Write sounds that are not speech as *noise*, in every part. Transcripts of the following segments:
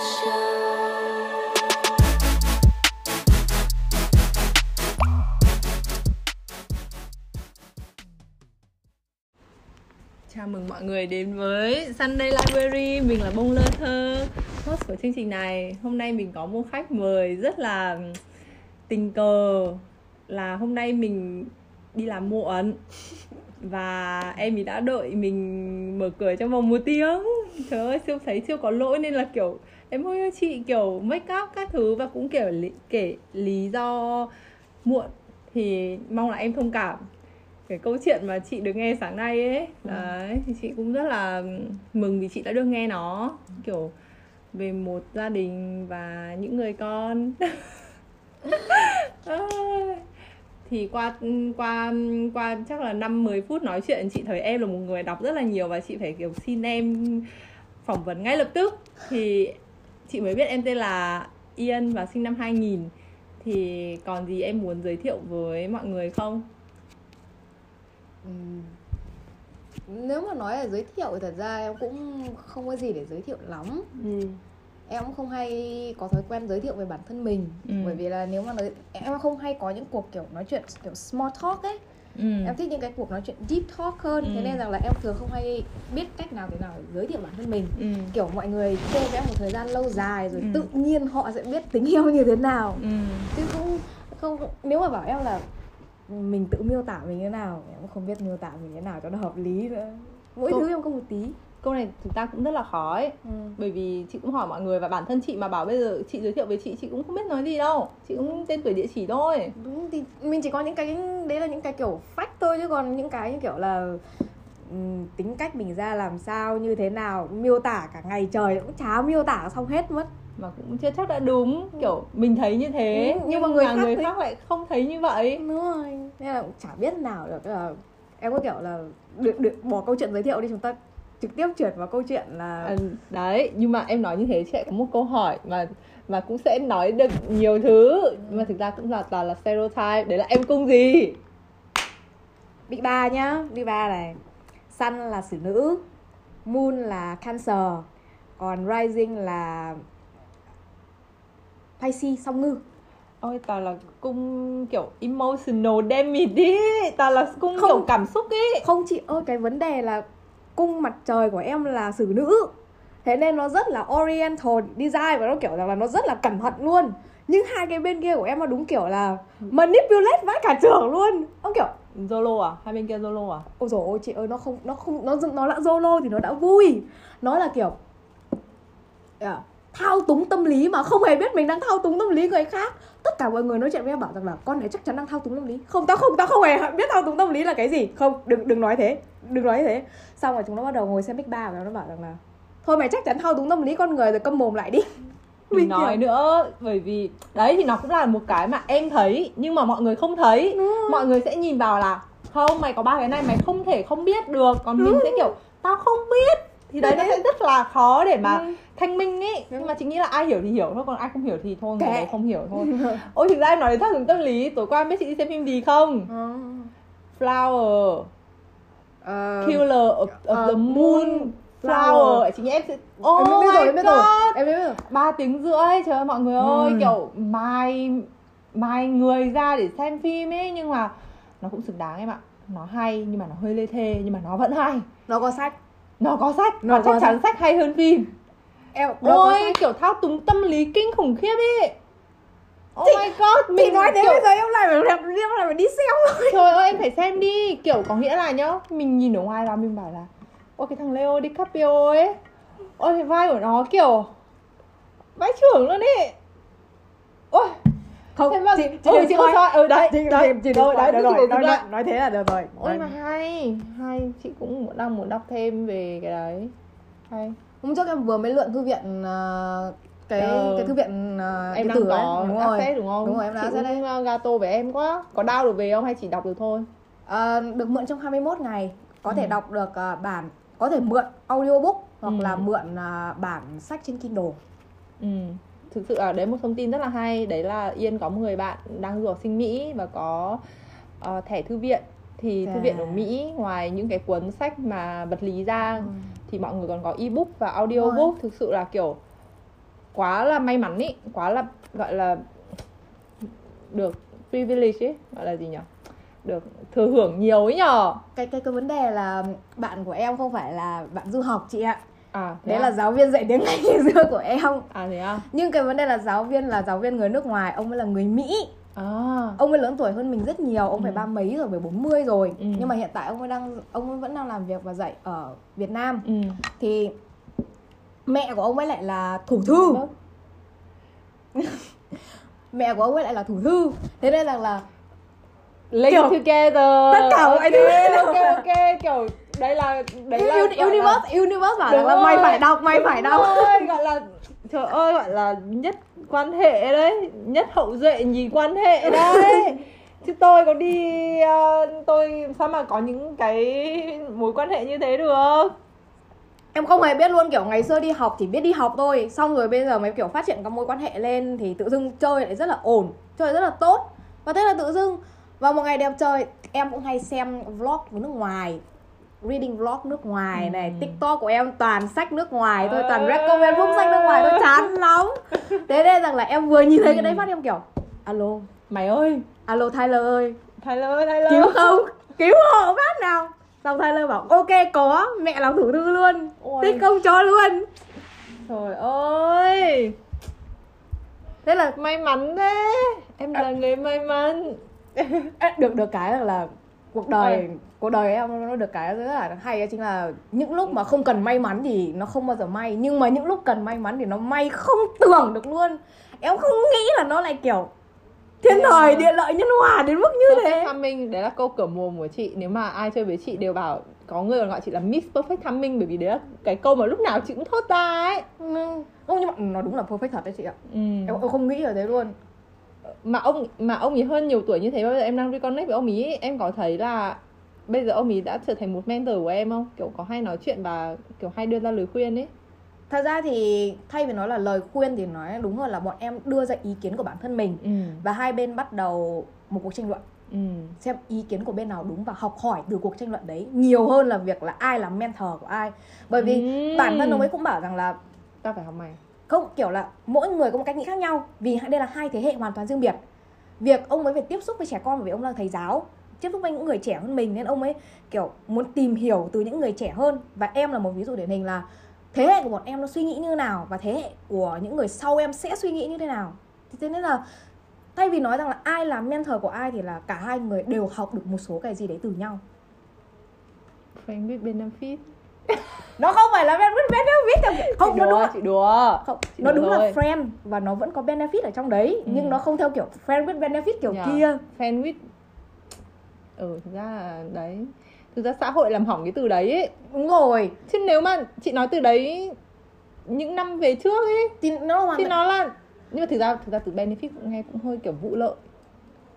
Chào mừng mọi người đến với Sunday Library, Mình là Bông Lơ Thơ, Host của chương trình này. Hôm nay mình có một khách mời rất là tình cờ Là hôm nay mình đi làm muộn. *laughs* Và em ấy đã đợi mình mở cửa trong vòng một tiếng. Trời ơi, siêu thấy siêu có lỗi nên là kiểu Em ơi chị kiểu make up các thứ Và cũng kiểu lý, kể lý do muộn Thì mong là em thông cảm. Cái câu chuyện mà chị được nghe sáng nay ấy đấy thì chị cũng rất là mừng vì chị đã được nghe nó. Kiểu về một gia đình và những người con. *laughs* Thì qua qua qua chắc là năm 10 phút nói chuyện chị thấy em là một người đọc rất là nhiều và chị phải kiểu xin em phỏng vấn ngay lập tức. Thì chị mới biết em tên là Ian và sinh năm 2000 thì còn gì em muốn giới thiệu với mọi người không? nếu mà nói là giới thiệu thì thật ra em cũng không có gì để giới thiệu lắm Ừ. em cũng không hay có thói quen giới thiệu về bản thân mình Ừ. bởi vì là nếu mà nói em không hay có những cuộc kiểu nói chuyện kiểu small talk ấy Ừ. em thích những cái cuộc nói chuyện deep talk hơn Ừ. thế nên rằng là em thường không hay biết cách nào thế nào để giới thiệu bản thân mình Ừ. kiểu mọi người chơi với em một thời gian lâu dài rồi Ừ. tự nhiên họ sẽ biết tình yêu như thế nào Ừ. chứ cũng không nếu mà bảo em là mình tự miêu tả mình như thế nào em cũng không biết miêu tả mình như thế nào cho nó hợp lý nữa mỗi Câu- thứ em có một tí Câu này thực ra cũng rất là khó ấy ừ. Bởi vì chị cũng hỏi mọi người và bản thân chị mà bảo bây giờ chị giới thiệu với chị Chị cũng không biết nói gì đâu Chị cũng tên tuổi địa chỉ thôi đúng thì mình chỉ có những cái đấy là những cái kiểu fact thôi chứ còn những cái như kiểu là ừm, tính cách mình ra làm sao như thế nào miêu tả cả ngày trời cũng chả miêu tả xong hết mất. Mà cũng chưa chắc đã đúng Kiểu mình thấy như thế Ừ, Nhưng nhưng mà mà người người, khác người khác lại không thấy như vậy. Đúng rồi. Nên là cũng chả biết nào được là em có kiểu là được, được bỏ câu chuyện giới thiệu đi chúng ta trực tiếp chuyển vào câu chuyện là à, Đấy nhưng mà em nói như thế lại có một câu hỏi Mà mà cũng sẽ nói được nhiều thứ. Nhưng mà thực ra cũng là toàn là stereotype. Đấy là em cung gì? Big Ba nhá, Big Ba này. Sun là xử nữ. Moon là Cancer. Còn Rising là Pisces, song ngư. Ôi toàn là cung kiểu emotional damage đi Toàn là cung Không. kiểu cảm xúc ý. Không chị ơi, cái vấn đề là Cung mặt trời của em là xử nữ Thế nên nó rất là oriental design Và nó kiểu rằng là nó rất là cẩn thận luôn. Nhưng hai cái bên kia của em nó đúng kiểu là Manipulate vãi cả trường luôn. Ông kiểu Zolo à? Hai bên kia Zolo à? Ôi dồi ôi chị ơi nó không nó không nó nó đã solo thì nó đã vui. Nó là kiểu à, thao túng tâm lý mà không hề biết mình đang thao túng tâm lý người khác. Tất cả mọi người nói chuyện với em bảo rằng là con này chắc chắn đang thao túng tâm lý. Không tao không tao không hề biết thao túng tâm lý là cái gì. Không đừng đừng nói thế đừng nói thế. Xong rồi chúng nó bắt đầu ngồi xem big ba và nó bảo rằng là thôi mày chắc chắn thao túng tâm lý con người rồi câm mồm lại đi. *laughs* Mình nói kiểu- nữa Bởi vì đấy thì nó cũng là một cái mà em thấy Nhưng mà mọi người không thấy. Mọi người sẽ nhìn vào là Không mày có ba cái này mày không thể không biết được. Còn mình sẽ kiểu Tao không biết. Thì đấy nó sẽ rất là khó để mà Ừ. thanh minh ý. Nhưng mà chị nghĩ là ai hiểu thì hiểu thôi Còn ai không hiểu thì thôi người đấy không hiểu thôi. *laughs* Ôi thực ra em nói đến thao túng tâm lý Tối qua em biết chị đi xem phim gì không? Ờ. Flower. Ờ, Killer of, of ờ, the Moon Flower. Nghĩ em sẽ em Oh biết rồi em biết rồi. God. Em biết rồi. Ba tiếng rưỡi trời ơi mọi người ơi Ừ. kiểu mai mai người ra để xem phim ấy nhưng mà nó cũng xứng đáng em ạ. Nó hay nhưng mà nó hơi lê thê nhưng mà nó vẫn hay. Nó có sách. Nó có sách Nó chắc chắn sách. hay hơn phim. Em ôi sách. kiểu thao túng tâm lý kinh khủng khiếp ý Oh Chị- my god Chị nói thế kiểu, bây giờ em lại phải em lại phải đi xem thôi trời ơi em phải xem đi. Kiểu có nghĩa là nhá mình nhìn ở ngoài vào mình bảo là ôi cái thằng Leo DiCaprio ấy. Ôi cái vai của nó kiểu vai trưởng luôn ấy. Ôi Không, Thế mà chị, chị, ừ, chị không soi ừ đấy Chị, đấy. chị, nói, đấy được rồi nói, nói, nói, thế là được rồi. Ôi Nói. mà hay hay. Chị cũng muốn- đang muốn đọc thêm về cái đấy. Hay. Hôm trước em vừa mới lượn thư viện ờ, cái Ờ. cái thư viện uh, em đang có đúng rồi. access đúng không? Đúng rồi, em đã cũng uh, gato với em quá. Có đau được về không hay chỉ đọc được thôi? Ờ, được mượn trong 21 ngày. Có thể Ừ. đọc được ờ, bản có thể mượn audiobook hoặc Ừ. là mượn ờ, bản sách trên Kindle. Ừ. Thực sự là đấy một thông tin rất là hay. Đấy là yên có một người bạn đang du học sinh mỹ và có ờ, thẻ thư viện. Thì thư viện ở mỹ ngoài những cái cuốn sách mà vật lý ra thì mọi người còn có ebook và audiobook. Thực sự là kiểu quá là may mắn ý. Quá là gọi là được privilege ấy gọi là gì nhỉ được thừa hưởng nhiều ấy nhở cái cái cái vấn đề là bạn của em không phải là bạn du học chị ạ. À đấy à? là giáo viên dạy tiếng Anh ngày *laughs* xưa của em. À thế à nhưng cái vấn đề là giáo viên là giáo viên người nước ngoài ông ấy là người Mỹ. À. Ông ấy lớn tuổi hơn mình rất nhiều ông phải Ừ. ba mấy rồi phải 40 rồi. Ừ. nhưng mà hiện tại ông ấy đang ông ấy vẫn đang làm việc và dạy ở Việt Nam. Ừ. Thì mẹ của ông ấy lại là thủ thư. Vâng. *laughs* mẹ của ông ấy lại là thủ thư. Thế nên là là Link Kiểu- together. Tất cả mọi Ok, thứ. ok ok. Kiểu đây là đấy là Uni- gọi là- universe universe bảo là mày phải đọc mày phải đọc. rồi, gọi là trời ơi gọi là nhất quan hệ đấy. Nhất hậu duệ nhì quan hệ *laughs* đấy. Chứ tôi có đi ờ, tôi sao mà có những cái mối quan hệ như thế được? Em không hề biết luôn kiểu ngày xưa đi học chỉ biết đi học thôi. Xong rồi bây giờ mới kiểu phát triển các mối quan hệ lên thì tự dưng chơi lại rất là ổn chơi rất là tốt. Và thế là tự dưng vào một ngày đẹp trời em cũng hay xem vlog của nước ngoài reading vlog nước ngoài này Ừ. tiktok của em toàn sách nước ngoài thôi toàn Ê. recommend book sách nước ngoài tôi chán lắm. Thế nên rằng là em vừa nhìn thấy cái đấy Ừ. phát em kiểu alo. Mày ơi. Alo Tyler ơi. Tyler ơi Tyler. Cứu không? Cứu hộ phát nào? Xong Tyler bảo ok có mẹ làm thủ thư luôn. Ôi. tích công cho luôn. Trời ơi. Thế là may mắn thế. Em là người may mắn được được cái là, là cuộc đời Ôi. cuộc đời em nó được cái rất là hay ấy chính là những lúc mà không cần may mắn thì nó không bao giờ may nhưng mà những lúc cần may mắn thì nó may không tưởng được luôn em không nghĩ là nó lại kiểu thiên Yeah. thời địa lợi nhân hòa đến mức như Perfect thế timing đấy là câu cửa mồm của chị nếu mà ai chơi với chị đều bảo có người còn gọi chị là Miss Perfect Timing bởi vì đấy là cái câu mà lúc nào chị cũng thốt ra ấy Ừ. không nhưng mà nó đúng là perfect thật đấy chị ạ ừ. em, em không nghĩ là thế luôn mà ông mà ông ấy hơn nhiều tuổi như thế bây giờ em đang reconnect với ông ấy em có thấy là bây giờ ông ấy đã trở thành một mentor của em không? Kiểu có hay nói chuyện và kiểu hay đưa ra lời khuyên ấy. Thật ra thì thay vì nói là lời khuyên thì nói đúng hơn là bọn em đưa ra ý kiến của bản thân mình. Ừ. Và hai bên bắt đầu một cuộc tranh luận. Ừ. Xem ý kiến của bên nào đúng và học hỏi từ cuộc tranh luận đấy nhiều hơn là việc là ai là mentor của ai. Bởi vì Ừm. bản thân ông ấy cũng bảo rằng là tao phải học mày không, kiểu là mỗi người có một cách nghĩ khác nhau, vì đây là hai thế hệ hoàn toàn riêng biệt. Việc ông ấy phải tiếp xúc với trẻ con bởi vì ông là thầy giáo, tiếp xúc với những người trẻ hơn mình, nên ông ấy, kiểu, muốn tìm hiểu từ những người trẻ hơn. Và em là một ví dụ điển hình là thế hệ của bọn em nó suy nghĩ như nào và thế hệ của những người sau em sẽ suy nghĩ như thế nào. Thì thế nên là thay vì nói rằng là ai là mentor của ai thì là cả hai người đều học được một số cái gì đấy từ nhau. Friend biết benefit nó không phải là benefit benefit theo kiểu không chị nó đúng là chị đùa. Không Chị nó đùa đúng là friend và nó vẫn có benefit ở trong đấy Ừ. nhưng nó không theo kiểu friend with benefit kiểu Nhờ. kia. Fan with ừ thực ra là đấy. Thực ra xã hội làm hỏng cái từ đấy ấy. đúng rồi. Chứ nếu mà chị nói từ đấy những năm về trước ấy thì nó hoàn thì nó là nhưng mà thực ra thực ra từ benefit cũng nghe cũng hơi kiểu vụ lợi.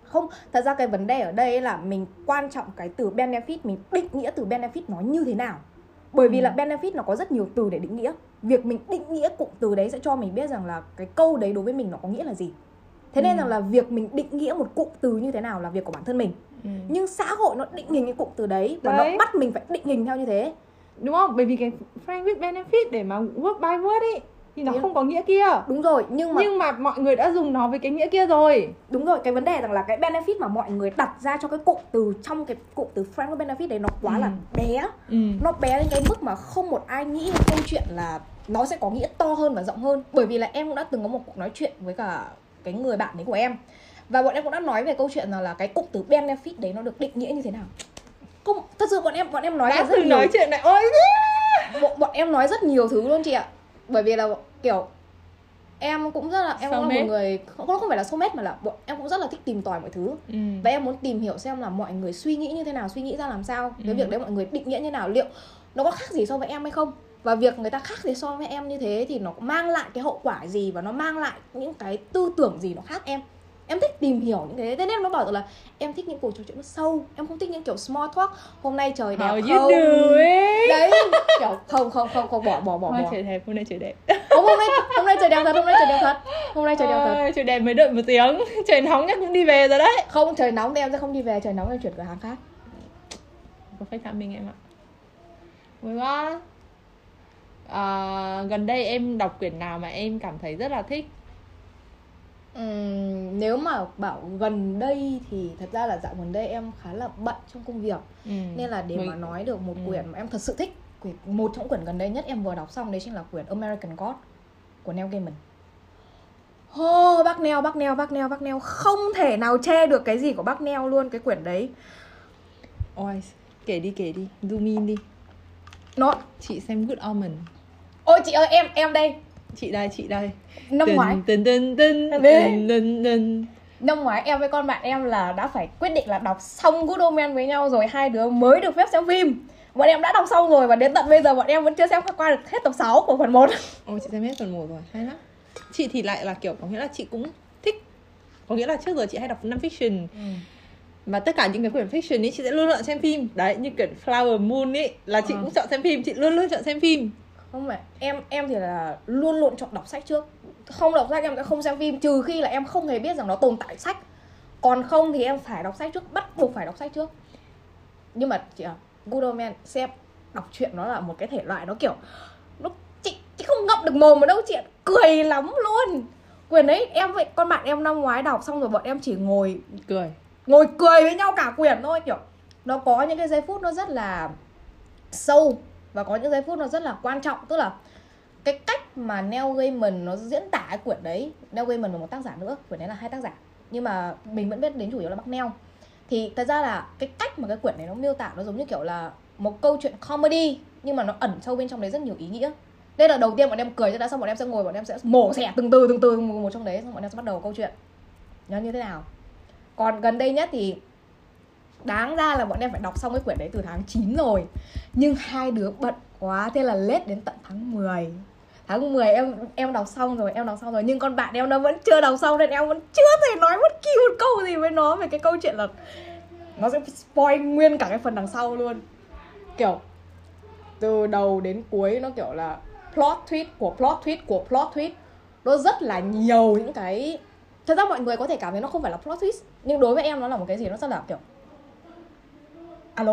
Không thật ra cái vấn đề ở đây là mình quan trọng cái từ benefit mình định nghĩa từ benefit nó như thế nào bởi vì Ừ. là benefit nó có rất nhiều từ để định nghĩa việc mình định nghĩa cụm từ đấy sẽ cho mình biết rằng là cái câu đấy đối với mình nó có nghĩa là gì thế nên Ừ. rằng là việc mình định nghĩa một cụm từ như thế nào là việc của bản thân mình nhưng xã hội nó định hình cái cụm từ đấy và Đấy. nó bắt mình phải định hình theo như thế đúng không bởi vì cái friend with benefit để mà work by word ấy thì nó Thế- không có nghĩa kia. Đúng rồi nhưng mà nhưng mà mọi người đã dùng nó với cái nghĩa kia rồi. Đúng rồi cái vấn đề rằng là cái benefit mà mọi người đặt ra cho cái cụm từ trong cái cụm từ friend benefit đấy nó quá Ừ. là bé. Ừ. nó bé đến cái mức mà không một ai nghĩ đến câu chuyện là nó sẽ có nghĩa to hơn và rộng hơn. Bởi vì là em cũng đã từng có một cuộc nói chuyện với cả cái người bạn ấy của em. Và bọn em cũng đã nói về câu chuyện rằng là cái cụm từ benefit đấy nó được định nghĩa như thế nào. Không thật sự bọn em bọn em nói đã là rất từng nhiều. nói chuyện này. Ôi. Bọn, bọn em nói rất nhiều thứ luôn chị ạ bởi vì là kiểu em cũng rất là em cũng là một người không không phải là soulmate mà là bọn em cũng rất là thích tìm tòi mọi thứ. Ừ. và em muốn tìm hiểu xem là mọi người suy nghĩ như thế nào suy nghĩ ra làm sao. Cái Ừ. việc đấy mọi người định nghĩa như nào liệu nó có khác gì so với em hay không? Và việc người ta khác gì so với em như thế thì nó mang lại cái hậu quả gì và nó mang lại những cái tư tưởng gì nó khác em em thích tìm hiểu những cái thế nên nó bảo rằng là em thích những cuộc trò chuyện nó sâu em không thích những kiểu small talk hôm nay trời đẹp How không? đấy kiểu không không không không bỏ bỏ bỏ Hôm nay trời đẹp, hôm nay trời đẹp. Không, hôm nay hôm nay trời đẹp thật hôm nay trời đẹp thật hôm nay trời đẹp thật. Trời đẹp mới đợi một tiếng. *laughs* Trời nóng nhất cũng đi về rồi đấy. Không trời nóng thì em sẽ không đi về trời nóng em chuyển cửa hàng khác. Có phép thăm mình em ạ. Vui quá. À, gần đây em đọc quyển nào mà em cảm thấy rất là thích Nếu mà bảo gần đây thì thật ra là dạo gần đây em khá là bận trong công việc. Ừ. nên là để Mình- mà nói được một Ừ. quyển mà em thật sự thích quyển một trong quyển gần đây nhất em vừa đọc xong đấy chính là quyển American God của Neil Gaiman. Hô, bác Neil, bác Neil, bác Neil, bác Neil. Không thể nào chê được cái gì của bác Neil luôn Cái quyển đấy. Ôi, kể đi kể đi. Zoom in đi. Nó, chị xem Good Omen. Ôi chị ơi, em, em đây chị đây chị đây. Năm ngoái. tân tân Em tân biết. tân tân Năm ngoái em với con bạn em là đã phải quyết định là đọc xong Good Omen với nhau rồi Hai đứa mới được phép xem phim. Bọn em đã đọc xong rồi và đến tận bây giờ bọn em vẫn chưa xem qua được hết tập 6 của phần 1 Ôi chị xem hết phần 1 rồi, hay lắm. Chị thì lại là kiểu, có nghĩa là chị cũng thích Có nghĩa là trước giờ chị hay đọc non fiction. Mà tất cả những cái quyển fiction ấy chị sẽ luôn lựa xem phim. Đấy, như quyển Flower Moon ấy Là chị Ờ. cũng chọn xem phim, chị luôn luôn chọn xem phim không phải em em thì là luôn luôn chọn đọc sách trước. Không đọc sách em sẽ không xem phim trừ khi là em không hề biết rằng nó tồn tại sách. Còn không thì em phải đọc sách trước bắt buộc phải đọc sách trước. Nhưng mà chị à Good Man xem đọc truyện nó là một cái thể loại nó kiểu nó chị chị không ngậm được mồm ở đâu chị ạ. cười lắm luôn. Quyển đấy em với con bạn em năm ngoái đọc xong rồi bọn em chỉ ngồi Cười. ngồi cười với nhau cả quyển thôi kiểu. Nó có những cái giây phút nó rất là sâu và có những giây phút nó rất là quan trọng, tức là cái cách mà Neil Gaiman nó diễn tả cái quyển đấy, Neil Gaiman là một tác giả nữa, quyển đấy là hai tác giả. Nhưng mà mình vẫn biết đến chủ yếu là bác Neil. Thì thật ra là cái cách mà cái quyển này nó miêu tả nó giống như kiểu là một câu chuyện comedy, nhưng mà nó ẩn sâu bên trong đấy rất nhiều ý nghĩa. Đây là đầu tiên bọn em cười ra đã xong bọn em sẽ ngồi, bọn em sẽ mổ xẻ từng từ từng từ một trong đấy, xong bọn em sẽ bắt đầu câu chuyện. Nó như thế nào? Còn gần đây nhất thì đáng ra là bọn em phải đọc xong cái quyển đấy từ tháng 9 rồi. Nhưng hai đứa bận quá, thế là lết đến tận tháng 10 tháng 10 em em đọc xong rồi, em đọc xong rồi. Nhưng con bạn em nó vẫn chưa đọc xong nên em vẫn chưa thể nói bất kỳ một câu gì với nó về cái câu chuyện là nó sẽ spoil nguyên cả cái phần đằng sau luôn. Kiểu, từ đầu đến cuối nó kiểu là plot twist của plot twist của plot twist. Nó rất là nhiều những cái thật ra mọi người có thể cảm thấy nó không phải là plot twist, nhưng đối với em nó là một cái gì nó rất là kiểu alo?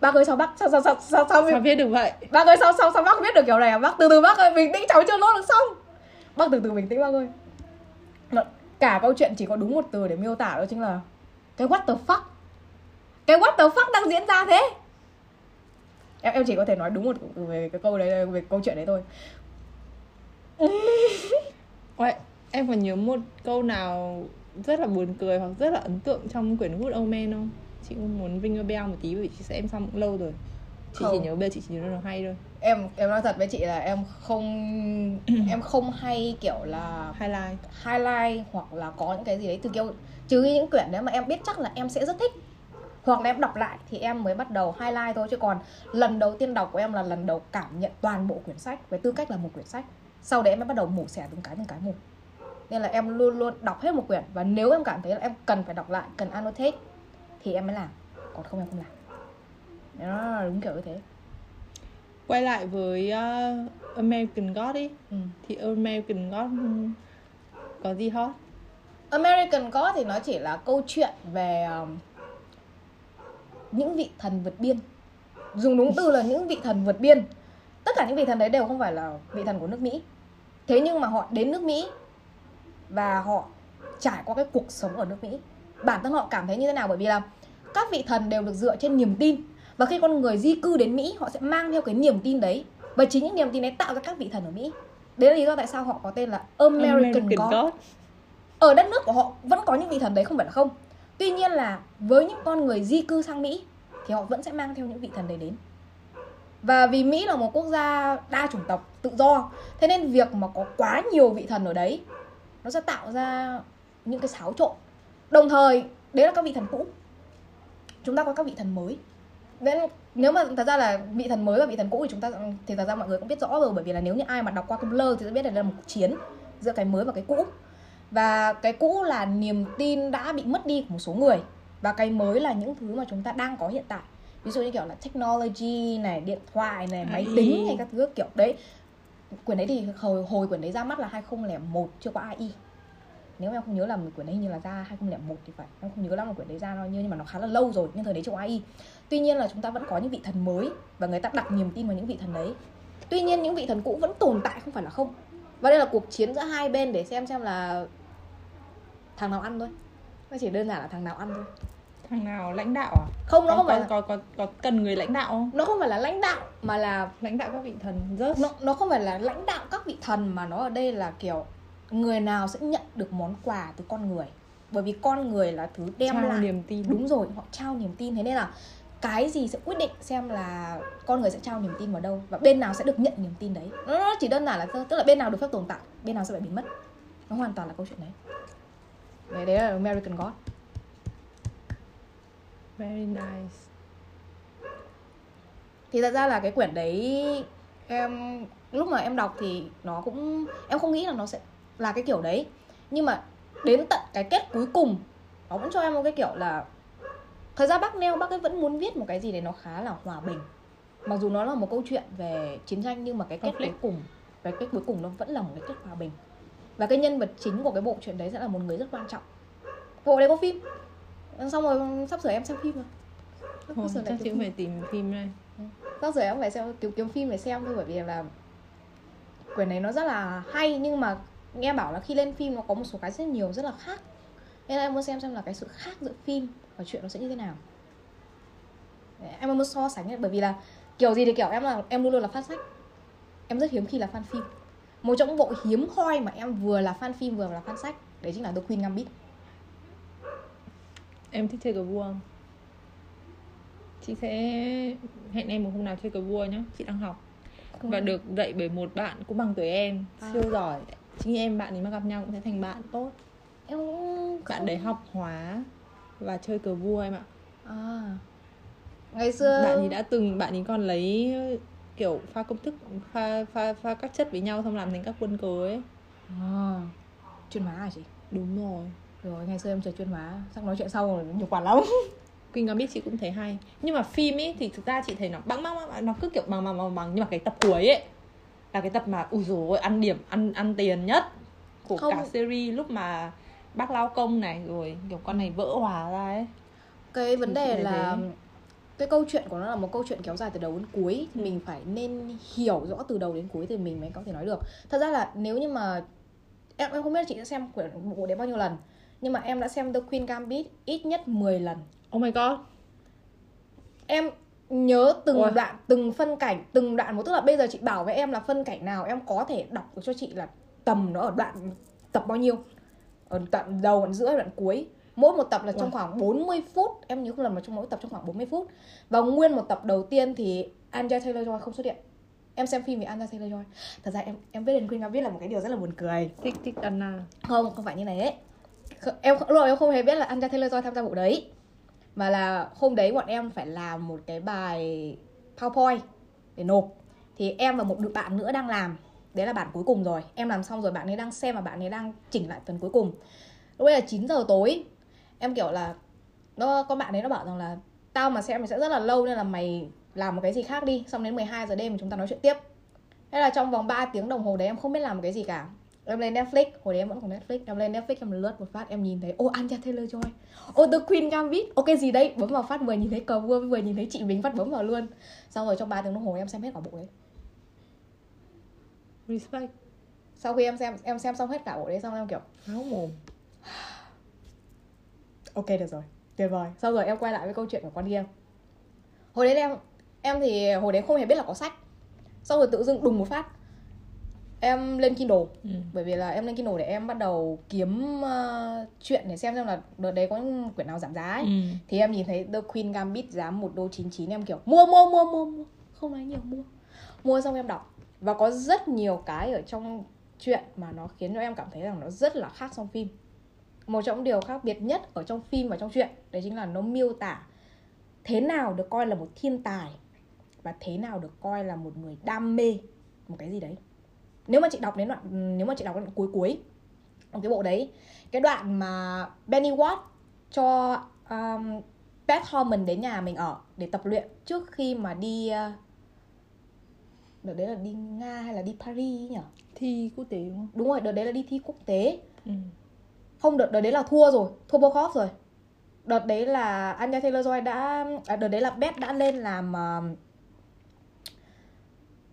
Bác ơi sao bác sao sao sao sao, sao, Sao viết được vậy? bác ơi sao sao sao bác biết được kiểu này à? Bác từ từ bác ơi bình tĩnh cháu chưa nốt được xong. Bác từ từ bình tĩnh bác ơi. Cả câu chuyện chỉ có đúng một từ để miêu tả đó chính là cái what the fuck. Cái what the fuck đang diễn ra thế. Em em chỉ có thể nói đúng một về cái câu đấy về câu chuyện đấy thôi. *laughs* Ôi, em còn nhớ một câu nào rất là buồn cười hoặc rất là ấn tượng trong quyển Good Omen không? Chị cũng muốn ring a bell một tí bởi vì chị sẽ em xong cũng lâu rồi. Chị chỉ Không. nhớ bây giờ chị chỉ nhớ nó hay thôi. Em em nói thật với chị là em không *clears throat* em không hay kiểu là Highlight. highlight hoặc là có những cái gì đấy từ kiểu trừ những quyển đấy mà em biết chắc là em sẽ rất thích. Hoặc là em đọc lại thì em mới bắt đầu highlight thôi chứ còn lần đầu tiên đọc của em là lần đầu cảm nhận toàn bộ quyển sách với tư cách là một quyển sách. Sau đấy em mới bắt đầu mổ xẻ từng cái từng cái một nên là em luôn luôn đọc hết một quyển và nếu em cảm thấy là em cần phải đọc lại cần annotate thì em mới làm còn không em không làm. Nó là đúng kiểu như thế. Quay lại với uh, American God đi. Ừ. Thì American God ừm, có gì hot? American God thì nó chỉ là câu chuyện về um, những vị thần vượt biên. Dùng đúng từ là những vị thần vượt biên. Tất cả những vị thần đấy đều không phải là vị thần của nước Mỹ. Thế nhưng mà họ đến nước Mỹ và họ trải qua cái cuộc sống ở nước Mỹ bản thân họ cảm thấy như thế nào? Bởi vì là các vị thần đều được dựa trên niềm tin. Và khi con người di cư đến Mỹ họ sẽ mang theo cái niềm tin đấy. Và chính những niềm tin đấy tạo ra các vị thần ở Mỹ. Đấy là lý do tại sao họ có tên là American, God. Ở đất nước của họ vẫn có những vị thần đấy không phải là không. Tuy nhiên là với những con người di cư sang mỹ thì họ vẫn sẽ mang theo những vị thần đấy đến. Và vì mỹ là một quốc gia đa chủng tộc tự do thế nên việc mà có quá nhiều vị thần ở đấy nó sẽ tạo ra những cái xáo trộn đồng thời đấy là các vị thần cũ. Chúng ta có các vị thần mới. Nên nếu mà thật ra là vị thần mới và vị thần cũ thì chúng ta thì thật ra mọi người cũng biết rõ rồi bởi vì là nếu như ai mà đọc qua blur thì sẽ biết là đây là một cuộc chiến giữa cái mới và cái cũ. Và cái cũ là niềm tin đã bị mất đi của một số người và cái mới là những thứ mà chúng ta đang có hiện tại. Ví dụ như kiểu là technology này điện thoại này máy tính hay các thứ kiểu. Đấy quyển đấy thì hồi, hồi quyển đấy ra mắt là 2001 chưa có AI nếu em không nhớ là quyển đấy hình như là ra 2001 thì phải. Em không nhớ lắm là quyển đấy ra bao nhiêu nhưng mà nó khá là lâu rồi nhưng thời đấy trong AI tuy nhiên là chúng ta vẫn có những vị thần mới và người ta đặt niềm tin vào những vị thần đấy. Tuy nhiên những vị thần cũ vẫn tồn tại không phải là không. Và đây là cuộc chiến giữa hai bên để xem xem là thằng nào ăn thôi. Nó chỉ đơn giản là thằng nào ăn thôi. Thằng nào lãnh đạo à? Không nó có, không phải có, là, có, có, có cần người lãnh đạo không? Nó không phải là lãnh đạo mà là lãnh đạo các vị thần rất nó nó không phải là lãnh đạo các vị thần mà nó ở đây là kiểu người nào sẽ nhận được món quà từ con người? Bởi vì con người là thứ đem trao lại. niềm tin. Đúng rồi họ trao niềm tin. Thế nên là cái gì sẽ quyết định xem là con người sẽ trao niềm tin vào đâu và bên nào sẽ được nhận niềm tin đấy. Nó chỉ đơn giản là tức là bên nào được phép tồn tại bên nào sẽ phải biến mất. Nó hoàn toàn là câu chuyện đấy. Đấy, đấy là American God. Very nice. Thì thật ra là cái quyển đấy em lúc mà em đọc thì nó cũng em không nghĩ là nó sẽ là cái kiểu đấy. Nhưng mà đến tận cái kết cuối cùng nó vẫn cho em một cái kiểu là thời gian bác neo bác ấy vẫn muốn viết một cái gì đấy nó khá là hòa bình. Mặc dù nó là một câu chuyện về chiến tranh nhưng mà cái kết cuối cùng cái kết cuối cùng nó vẫn là một cái kết hòa bình. Và cái nhân vật chính của cái bộ truyện đấy sẽ là một người rất quan trọng. Bộ đấy có phim. Xong rồi sắp sửa em xem phim rồi. Sửa lại chắc chị phim. phải tìm phim đây. Sắp rồi em phải xem kiếm kiếm phim để xem thôi bởi vì là quyển này nó rất là hay nhưng mà nghe bảo là khi lên phim nó có một số cái rất nhiều rất là khác. Nên là em muốn xem xem là cái sự khác giữa phim và chuyện nó sẽ như thế nào. Đấy, em muốn so sánh ấy, bởi vì là kiểu gì thì kiểu em là em luôn luôn là fan sách. Em rất hiếm khi là fan phim. Một trong những bộ hiếm hoi mà em vừa là fan phim vừa là fan sách đấy chính là The Queen Gambit. Em thích chơi cờ vua không? Chị sẽ hẹn em một hôm nào chơi cờ vua nhá chị đang học. Và được dạy bởi một bạn cũng bằng tuổi em À. siêu giỏi chính em bạn ấy mà gặp nhau cũng sẽ thành bạn tốt. Em cũng bạn đấy học hóa và chơi cờ vua em ạ. À ngày xưa bạn ấy đã từng bạn ấy còn lấy kiểu pha công thức pha pha pha các chất với nhau xong làm thành các quân cờ ấy. À, chuyên hóa à chị? Đúng rồi. Rồi ngày xưa em chơi chuyên hóa chắc nói chuyện sau rồi nhiều quả lắm. *laughs* Queen Gambit chị cũng thấy hay. Nhưng mà phim ấy thì thực ra chị thấy nó bằng bằng bằng nó cứ kiểu bằng bằng bằng bằng nhưng mà cái tập cuối ấy là cái tập mà ui dồi ôi, ăn điểm ăn ăn tiền nhất của Không. cả series lúc mà bác lao công này rồi kiểu con này vỡ hòa ra ấy. Cái vấn đề là thế. cái câu chuyện của nó là một câu chuyện kéo dài từ đầu đến cuối thì mình phải nên hiểu rõ từ đầu đến cuối thì mình mới có thể nói được. Thật ra là nếu như mà em em không biết chị đã xem quyển bộ đấy bao nhiêu lần nhưng mà em đã xem The Queen Gambit ít nhất 10 lần. Oh my god. Em nhớ từng Ôi. đoạn từng phân cảnh từng đoạn một. Tức là bây giờ chị bảo với em là phân cảnh nào em có thể đọc được cho chị là tầm nó ở đoạn tập bao nhiêu? Ở đoạn đầu đoạn giữa đoạn cuối. Mỗi một tập là trong Ôi. khoảng 40 phút. Em nhớ không lầm là trong mỗi tập trong khoảng 40 phút. Và nguyên một tập đầu tiên thì Anya Taylor Joy không xuất hiện. Em xem phim về Anya Taylor Joy thật ra em em biết đến Queen Gambit là một cái điều rất là buồn cười. Thích thích Anna. Không không phải như này ấy Kh- em đầu em không hề biết là Anja Taylor Joy tham gia bộ đấy mà là hôm đấy bọn em phải làm một cái bài PowerPoint để nộp. Thì em và một đứa bạn nữa đang làm. Đấy là bản cuối cùng rồi. Em làm xong rồi bạn ấy đang xem và bạn ấy đang chỉnh lại phần cuối cùng. Lúc ấy là 9 giờ tối. Em kiểu là, nó có bạn ấy nó bảo rằng là, tao mà xem thì sẽ rất là lâu nên là mày làm một cái gì khác đi. Xong đến 12 giờ đêm chúng ta nói chuyện tiếp. Thế là trong vòng 3 tiếng đồng hồ đấy em không biết làm một cái gì cả em lên Netflix. Hồi đấy em vẫn còn Netflix. Em lên Netflix em lướt một phát em nhìn thấy ô Anya Taylor Joy. Ô The Queen Gambit. Ok gì đây bấm vào phát vừa nhìn thấy cờ vua vừa nhìn thấy chị mình phát bấm vào luôn. Xong rồi trong 3 tiếng đồng hồ em xem hết cả bộ đấy. Respect. Sau khi em xem em xem xong hết cả bộ đấy xong em kiểu háo mồm. Ok được rồi. Tuyệt vời. Sau rồi em quay lại với câu chuyện của con kia. Hồi đấy em em thì hồi đấy không hề biết là có sách. Xong rồi tự dưng đùng một phát em lên Kindle ừ. bởi vì là em lên Kindle để em bắt đầu kiếm uh, chuyện để xem xem là đợt đấy có những quyển nào giảm giá ấy. Ừ. thì em nhìn thấy The Queen Gambit giá 1 đô 99 em kiểu mua mua mua mua mua không nói nhiều mua mua xong em đọc và có rất nhiều cái ở trong chuyện mà nó khiến cho em cảm thấy rằng nó rất là khác trong phim một trong những điều khác biệt nhất ở trong phim và trong chuyện đấy chính là nó miêu tả thế nào được coi là một thiên tài và thế nào được coi là một người đam mê một cái gì đấy nếu mà chị đọc đến đoạn nếu mà chị đọc đến đoạn cuối cuối cái bộ đấy cái đoạn mà Benny Watt cho um, Beth Harmon đến nhà mình ở để tập luyện trước khi mà đi uh, đợt đấy là đi Nga hay là đi Paris nhỉ thi quốc tế đúng không? Đúng rồi đợt đấy là đi thi quốc tế. Ừ. không đợt, đợt đấy là thua rồi thua Bokov rồi. Đợt đấy là Anya Taylor Joy đã à, đợt đấy là Beth đã lên làm uh,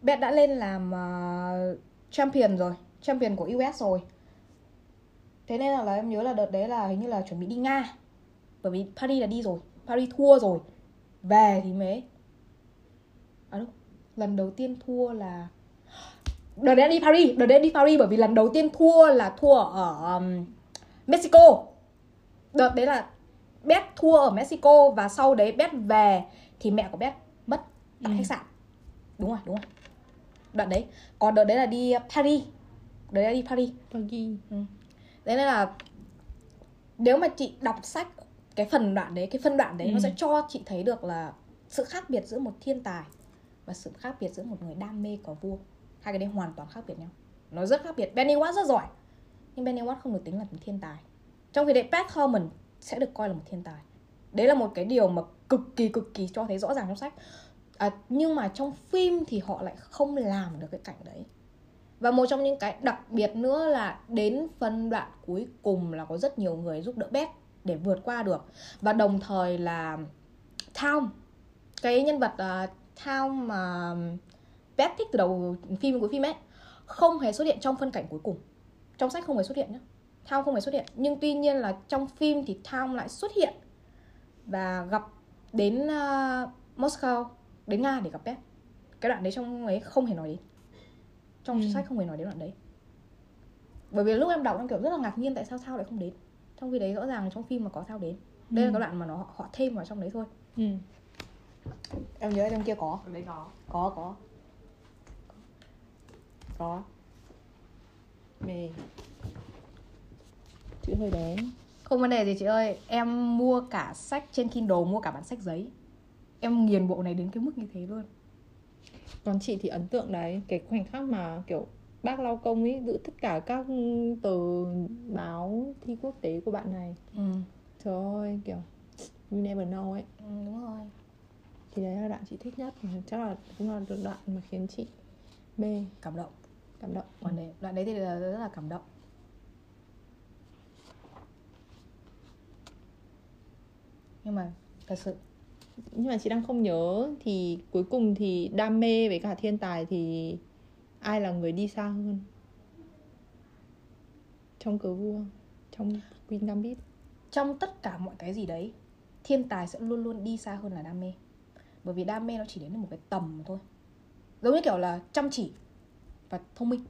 Beth đã lên làm uh, champion rồi champion của US rồi. Thế nên là, là em nhớ là đợt đấy là hình như là chuẩn bị đi Nga. Bởi vì Paris là đi rồi Paris thua rồi. Về thì mới à đâu lần đầu tiên thua là đợt đấy đi Paris đợt đấy đi Paris bởi vì lần đầu tiên thua là thua ở um, Mexico. Đợt đấy là Beth thua ở Mexico và sau đấy Beth về thì mẹ của Beth mất tại Ừ. khách sạn. Đúng rồi đúng rồi đợt đấy còn đợt đấy là đi Paris đấy là đi Paris Peggy Thế nên là nếu mà chị đọc sách cái phần đoạn đấy, cái phân đoạn đấy Ừ. nó sẽ cho chị thấy được là sự khác biệt giữa một thiên tài và sự khác biệt giữa một người đam mê cờ vua. Hai cái đấy hoàn toàn khác biệt nhau. Nó rất khác biệt. Benny Watt rất giỏi. Nhưng Benny Watt không được tính là một thiên tài. Trong khi đấy Pat Harmon sẽ được coi là một thiên tài. Đấy là một cái điều mà cực kỳ cực kỳ cho thấy rõ ràng trong sách. À, nhưng mà trong phim thì họ lại không làm được cái cảnh đấy. Và một trong những cái đặc biệt nữa là đến phân đoạn cuối cùng là có rất nhiều người giúp đỡ Beth để vượt qua được. Và đồng thời là Tom cái nhân vật uh, Tom mà Beth thích từ đầu phim cuối phim ấy, không hề xuất hiện trong phân cảnh cuối cùng. Trong sách không hề xuất hiện nhé. Tom không hề xuất hiện. Nhưng tuy nhiên là trong phim thì Tom lại xuất hiện và gặp đến uh, Moscow, đến Nga để gặp Beth. Cái đoạn đấy trong ấy không hề nói đến. Trong Ừ. sách không hề nói đến đoạn đấy. Bởi vì lúc em đọc em kiểu rất là ngạc nhiên tại sao thao lại không đến. Trong khi đấy rõ ràng trong phim mà có thao đến. Đây là Ừ. cái đoạn mà nó họ thêm vào trong đấy thôi. Ừ. em nhớ trong kia có. Ở đây có. Có có. Có. Mê. Chữ hơi bé. Không vấn đề gì chị ơi. Em mua cả sách trên Kindle mua cả bản sách giấy em nghiền bộ này đến cái mức như thế luôn. Còn chị thì ấn tượng đấy cái khoảnh khắc mà kiểu bác lao công ấy giữ tất cả các tờ báo thi quốc tế của bạn này. Ừ. trời ơi kiểu you never know ấy. Ừ đúng rồi. Thì đấy là đoạn chị thích nhất. Chắc là cũng là đoạn mà khiến chị mê. Cảm động. Cảm động. Còn đấy đoạn đấy thì là rất là cảm động. Nhưng mà thật sự nhưng mà chị đang không nhớ, thì cuối cùng thì đam mê với cả thiên tài thì ai là người đi xa hơn? Trong cờ vua, trong Queen Gambit. Trong tất cả mọi cái gì đấy, thiên tài sẽ luôn luôn đi xa hơn là đam mê. Bởi vì đam mê nó chỉ đến được một cái tầm mà thôi. Giống như kiểu là chăm chỉ và thông minh.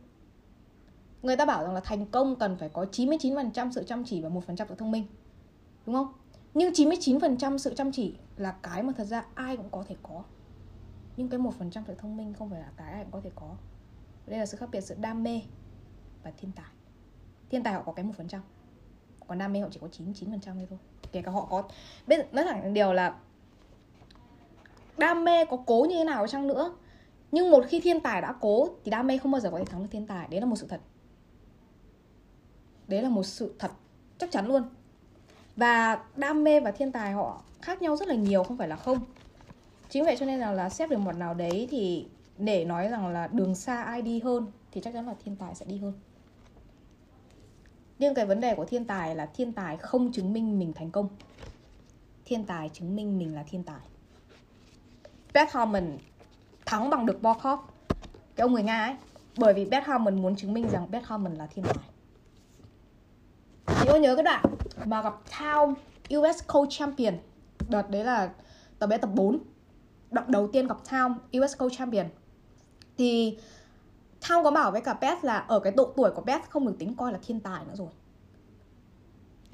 Người ta bảo rằng là thành công cần phải có 99% sự chăm chỉ và 1% sự thông minh. Đúng không? Nhưng 99% sự chăm chỉ là cái mà thật ra ai cũng có thể có. Nhưng cái 1% sự thông minh không phải là cái ai cũng có thể có. Đây là sự khác biệt giữa đam mê và thiên tài. Thiên tài họ có cái 1% còn đam mê họ chỉ có 99% thôi thôi. Kể cả họ có biết nói thẳng điều là đam mê có cố như thế nào chăng nữa, nhưng một khi thiên tài đã cố thì đam mê không bao giờ có thể thắng được thiên tài. Đấy là một sự thật. Đấy là một sự thật chắc chắn luôn và đam mê và thiên tài họ khác nhau rất là nhiều không phải là không. Chính vậy cho nên là, là xếp được một nào đấy thì để nói rằng là đường xa ai đi hơn thì chắc chắn là thiên tài sẽ đi hơn. Nhưng cái vấn đề của thiên tài là thiên tài không chứng minh mình thành công. Thiên tài chứng minh mình là thiên tài. Beth Harmon thắng bằng được Bokov. Cái ông người Nga ấy. Bởi vì Beth Harmon muốn chứng minh rằng Beth Harmon là thiên tài. Chị có nhớ cái đoạn mà gặp Town US Co-Champion đợt đấy là tập bé tập 4 đoạn đầu tiên gặp Town US Co-Champion thì Town có bảo với cả Beth là ở cái độ tuổi của Beth không được tính coi là thiên tài nữa rồi.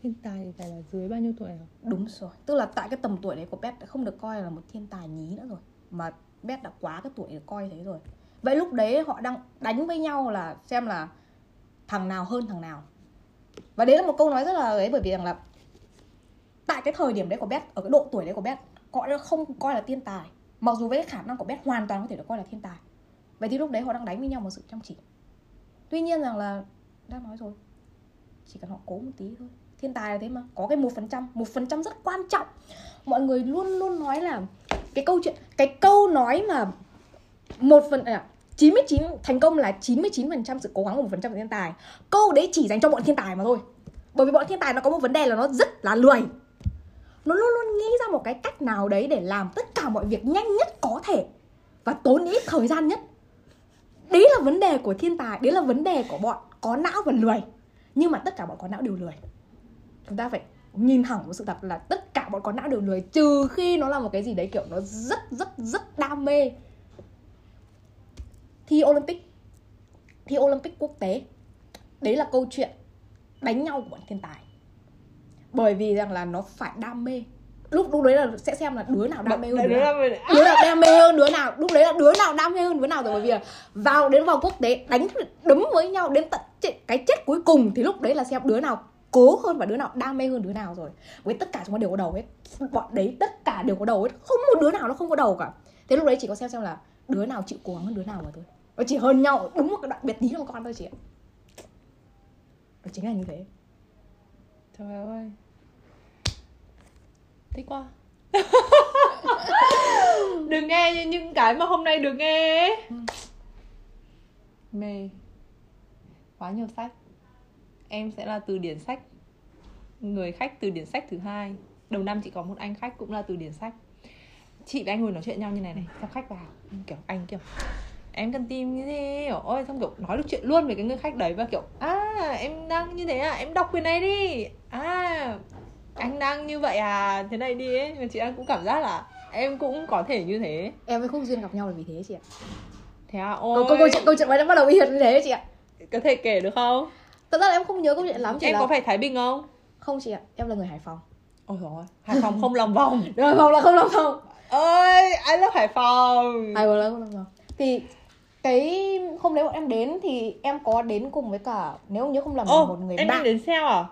Thiên tài thì phải là dưới bao nhiêu tuổi hả Đúng rồi. Tức là tại cái tầm tuổi đấy của Beth đã không được coi là một thiên tài nhí nữa rồi. Mà Beth đã quá cái tuổi để coi thế rồi. Vậy lúc đấy họ đang đánh với nhau là xem là thằng nào hơn thằng nào và đấy là một câu nói rất là ấy bởi vì rằng là Tại cái thời điểm đấy của Beth, ở cái độ tuổi đấy của Beth Họ đã không coi là thiên tài. Mặc dù với cái khả năng của Beth hoàn toàn có thể được coi là thiên tài. Vậy thì lúc đấy họ đang đánh với nhau một sự chăm chỉ. Tuy nhiên rằng là đã nói rồi Chỉ cần họ cố một tí thôi. Thiên tài là thế mà Có cái một phần trăm Một phần trăm rất quan trọng. Mọi người luôn luôn nói là Cái câu chuyện Cái câu nói mà một phần à, 99 thành công là 99% sự cố gắng của một phần trăm thiên tài. Câu đấy chỉ dành cho bọn thiên tài mà thôi. Bởi vì bọn thiên tài nó có một vấn đề là nó rất là lười. Nó luôn luôn nghĩ ra một cái cách nào đấy để làm tất cả mọi việc nhanh nhất có thể và tốn ít thời gian nhất. Đấy là vấn đề của thiên tài, đấy là vấn đề của bọn có não và lười. Nhưng mà tất cả bọn có não đều lười. Chúng ta phải nhìn thẳng vào sự thật là tất cả bọn có não đều lười, trừ khi nó là một cái gì đấy kiểu nó rất rất rất đam mê thi olympic thi olympic quốc tế đấy là câu chuyện đánh nhau của bọn thiên tài bởi vì rằng là nó phải đam mê lúc lúc đấy là sẽ xem là đứa nào đam mê hơn đứa, nào. đứa nào đam mê hơn đứa nào lúc đấy là đứa nào đam mê hơn đứa nào rồi bởi vì là vào đến vào quốc tế đánh đấm với nhau đến tận cái chết cuối cùng thì lúc đấy là xem đứa nào cố hơn và đứa nào đam mê hơn đứa nào rồi với tất cả chúng nó đều có đầu hết bọn đấy tất cả đều có đầu hết không một đứa nào nó không có đầu cả thế lúc đấy chỉ có xem xem là đứa nào chịu cố gắng hơn đứa nào mà thôi nó chỉ hơn nhau đúng một cái đoạn biệt tí trong con thôi chị ạ. Nó chính là như thế. Trời ơi. Thích quá. *laughs* Đừng nghe những cái mà hôm nay được nghe ừ. mê. Quá nhiều sách. Em sẽ là từ điển sách. Người khách từ điển sách thứ hai. Đầu năm chị có một anh khách cũng là từ điển sách. Chị và anh ngồi nói chuyện nhau như này này. Xong khách vào. Kiểu anh kiểu em cần tìm như thế kiểu ôi xong kiểu nói được chuyện luôn về cái người khách đấy và kiểu à em đang như thế à? Em đọc quyền này đi. À anh đang như vậy à? Thế này đi ấy. Mà chị đang cũng cảm giác là em cũng có thể như thế. Em với không duyên gặp nhau là vì thế chị ạ. Thế à? Ôi câu, câu, chuyện câu chuyện mới đã bắt đầu bị hiện như thế chị ạ. Có thể kể được không? Thật ra là em không nhớ câu chuyện lắm chị em là... có phải thái bình không? Không chị ạ em là người hải phòng. Ôi rồi hải phòng không lòng vòng. *laughs* Hải phòng là không lòng vòng. Ơi anh là hải phòng. Hải phòng là không lòng vòng. Thì cái hôm đấy bọn em đến thì em có đến cùng với cả nếu như không lầm một người em bạn. đến sale à?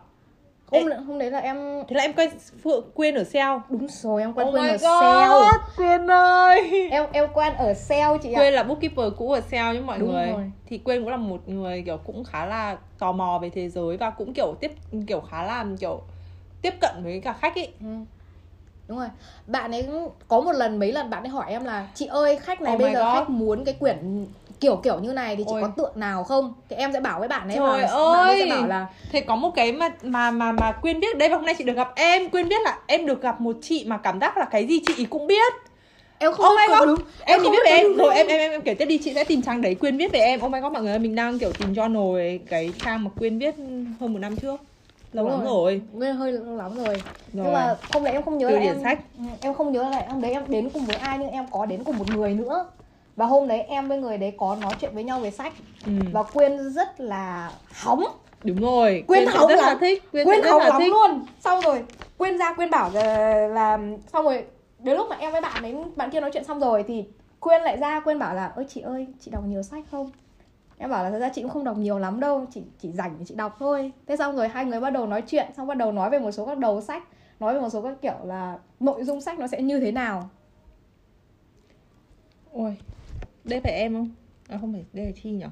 Hôm Ê. hôm đấy là em thế là em quen phượng quyên ở sale đúng rồi em quen oh quyên ở God, sale quyên ơi! Em em quen ở sale chị ạ. Quyên là bookkeeper cũ ở sale nhé mọi đúng người. rồi. thì quyên cũng là một người kiểu cũng khá là tò mò về thế giới và cũng kiểu tiếp kiểu khá là kiểu tiếp cận với cả khách ấy. Ừ. Đúng rồi. Bạn ấy có một lần mấy lần bạn ấy hỏi em là chị ơi khách này oh bây giờ God. khách muốn cái quyển kiểu kiểu như này thì chị Ôi. có tượng nào không? Thì em sẽ bảo với bạn ấy Trời và ơi. bạn ấy sẽ bảo là thế có một cái mà mà mà mà quyên biết đây và hôm nay chị được gặp em quyên biết là em được gặp một chị mà cảm giác là cái gì chị cũng biết. Em không oh my god. đúng em, em biết về em. rồi em em em em kể tiếp đi chị sẽ tìm trang đấy quyên viết về em. Oh my god mọi người mình đang kiểu tìm journal cái trang mà quyên viết hơn một năm trước. Lâu lắm rồi. Nghe hơi lâu lắm rồi. rồi. nhưng mà không lẽ em không nhớ Từ là em sách. em không nhớ là hôm đấy em đến cùng với ai nhưng em có đến cùng một người nữa và hôm đấy em với người đấy có nói chuyện với nhau về sách. Ừ. và quyên rất là hóng. Đúng rồi quyên, quyên hóng rất là, là thích quyên, quyên hóng lắm thích. luôn. Xong rồi quyên ra quyên bảo là, là xong rồi đến lúc mà em với bạn ấy bạn kia nói chuyện xong rồi thì quyên lại ra quyên bảo là ơi chị ơi chị đọc nhiều sách không? Em bảo là thật ra chị cũng không đọc nhiều lắm đâu chị chỉ rảnh chị đọc thôi. Thế xong rồi hai người bắt đầu nói chuyện xong bắt đầu nói về một số các đầu sách nói về một số các kiểu là nội dung sách nó sẽ như thế nào. Ôi đây phải em không? À không phải đây là chi nhỉ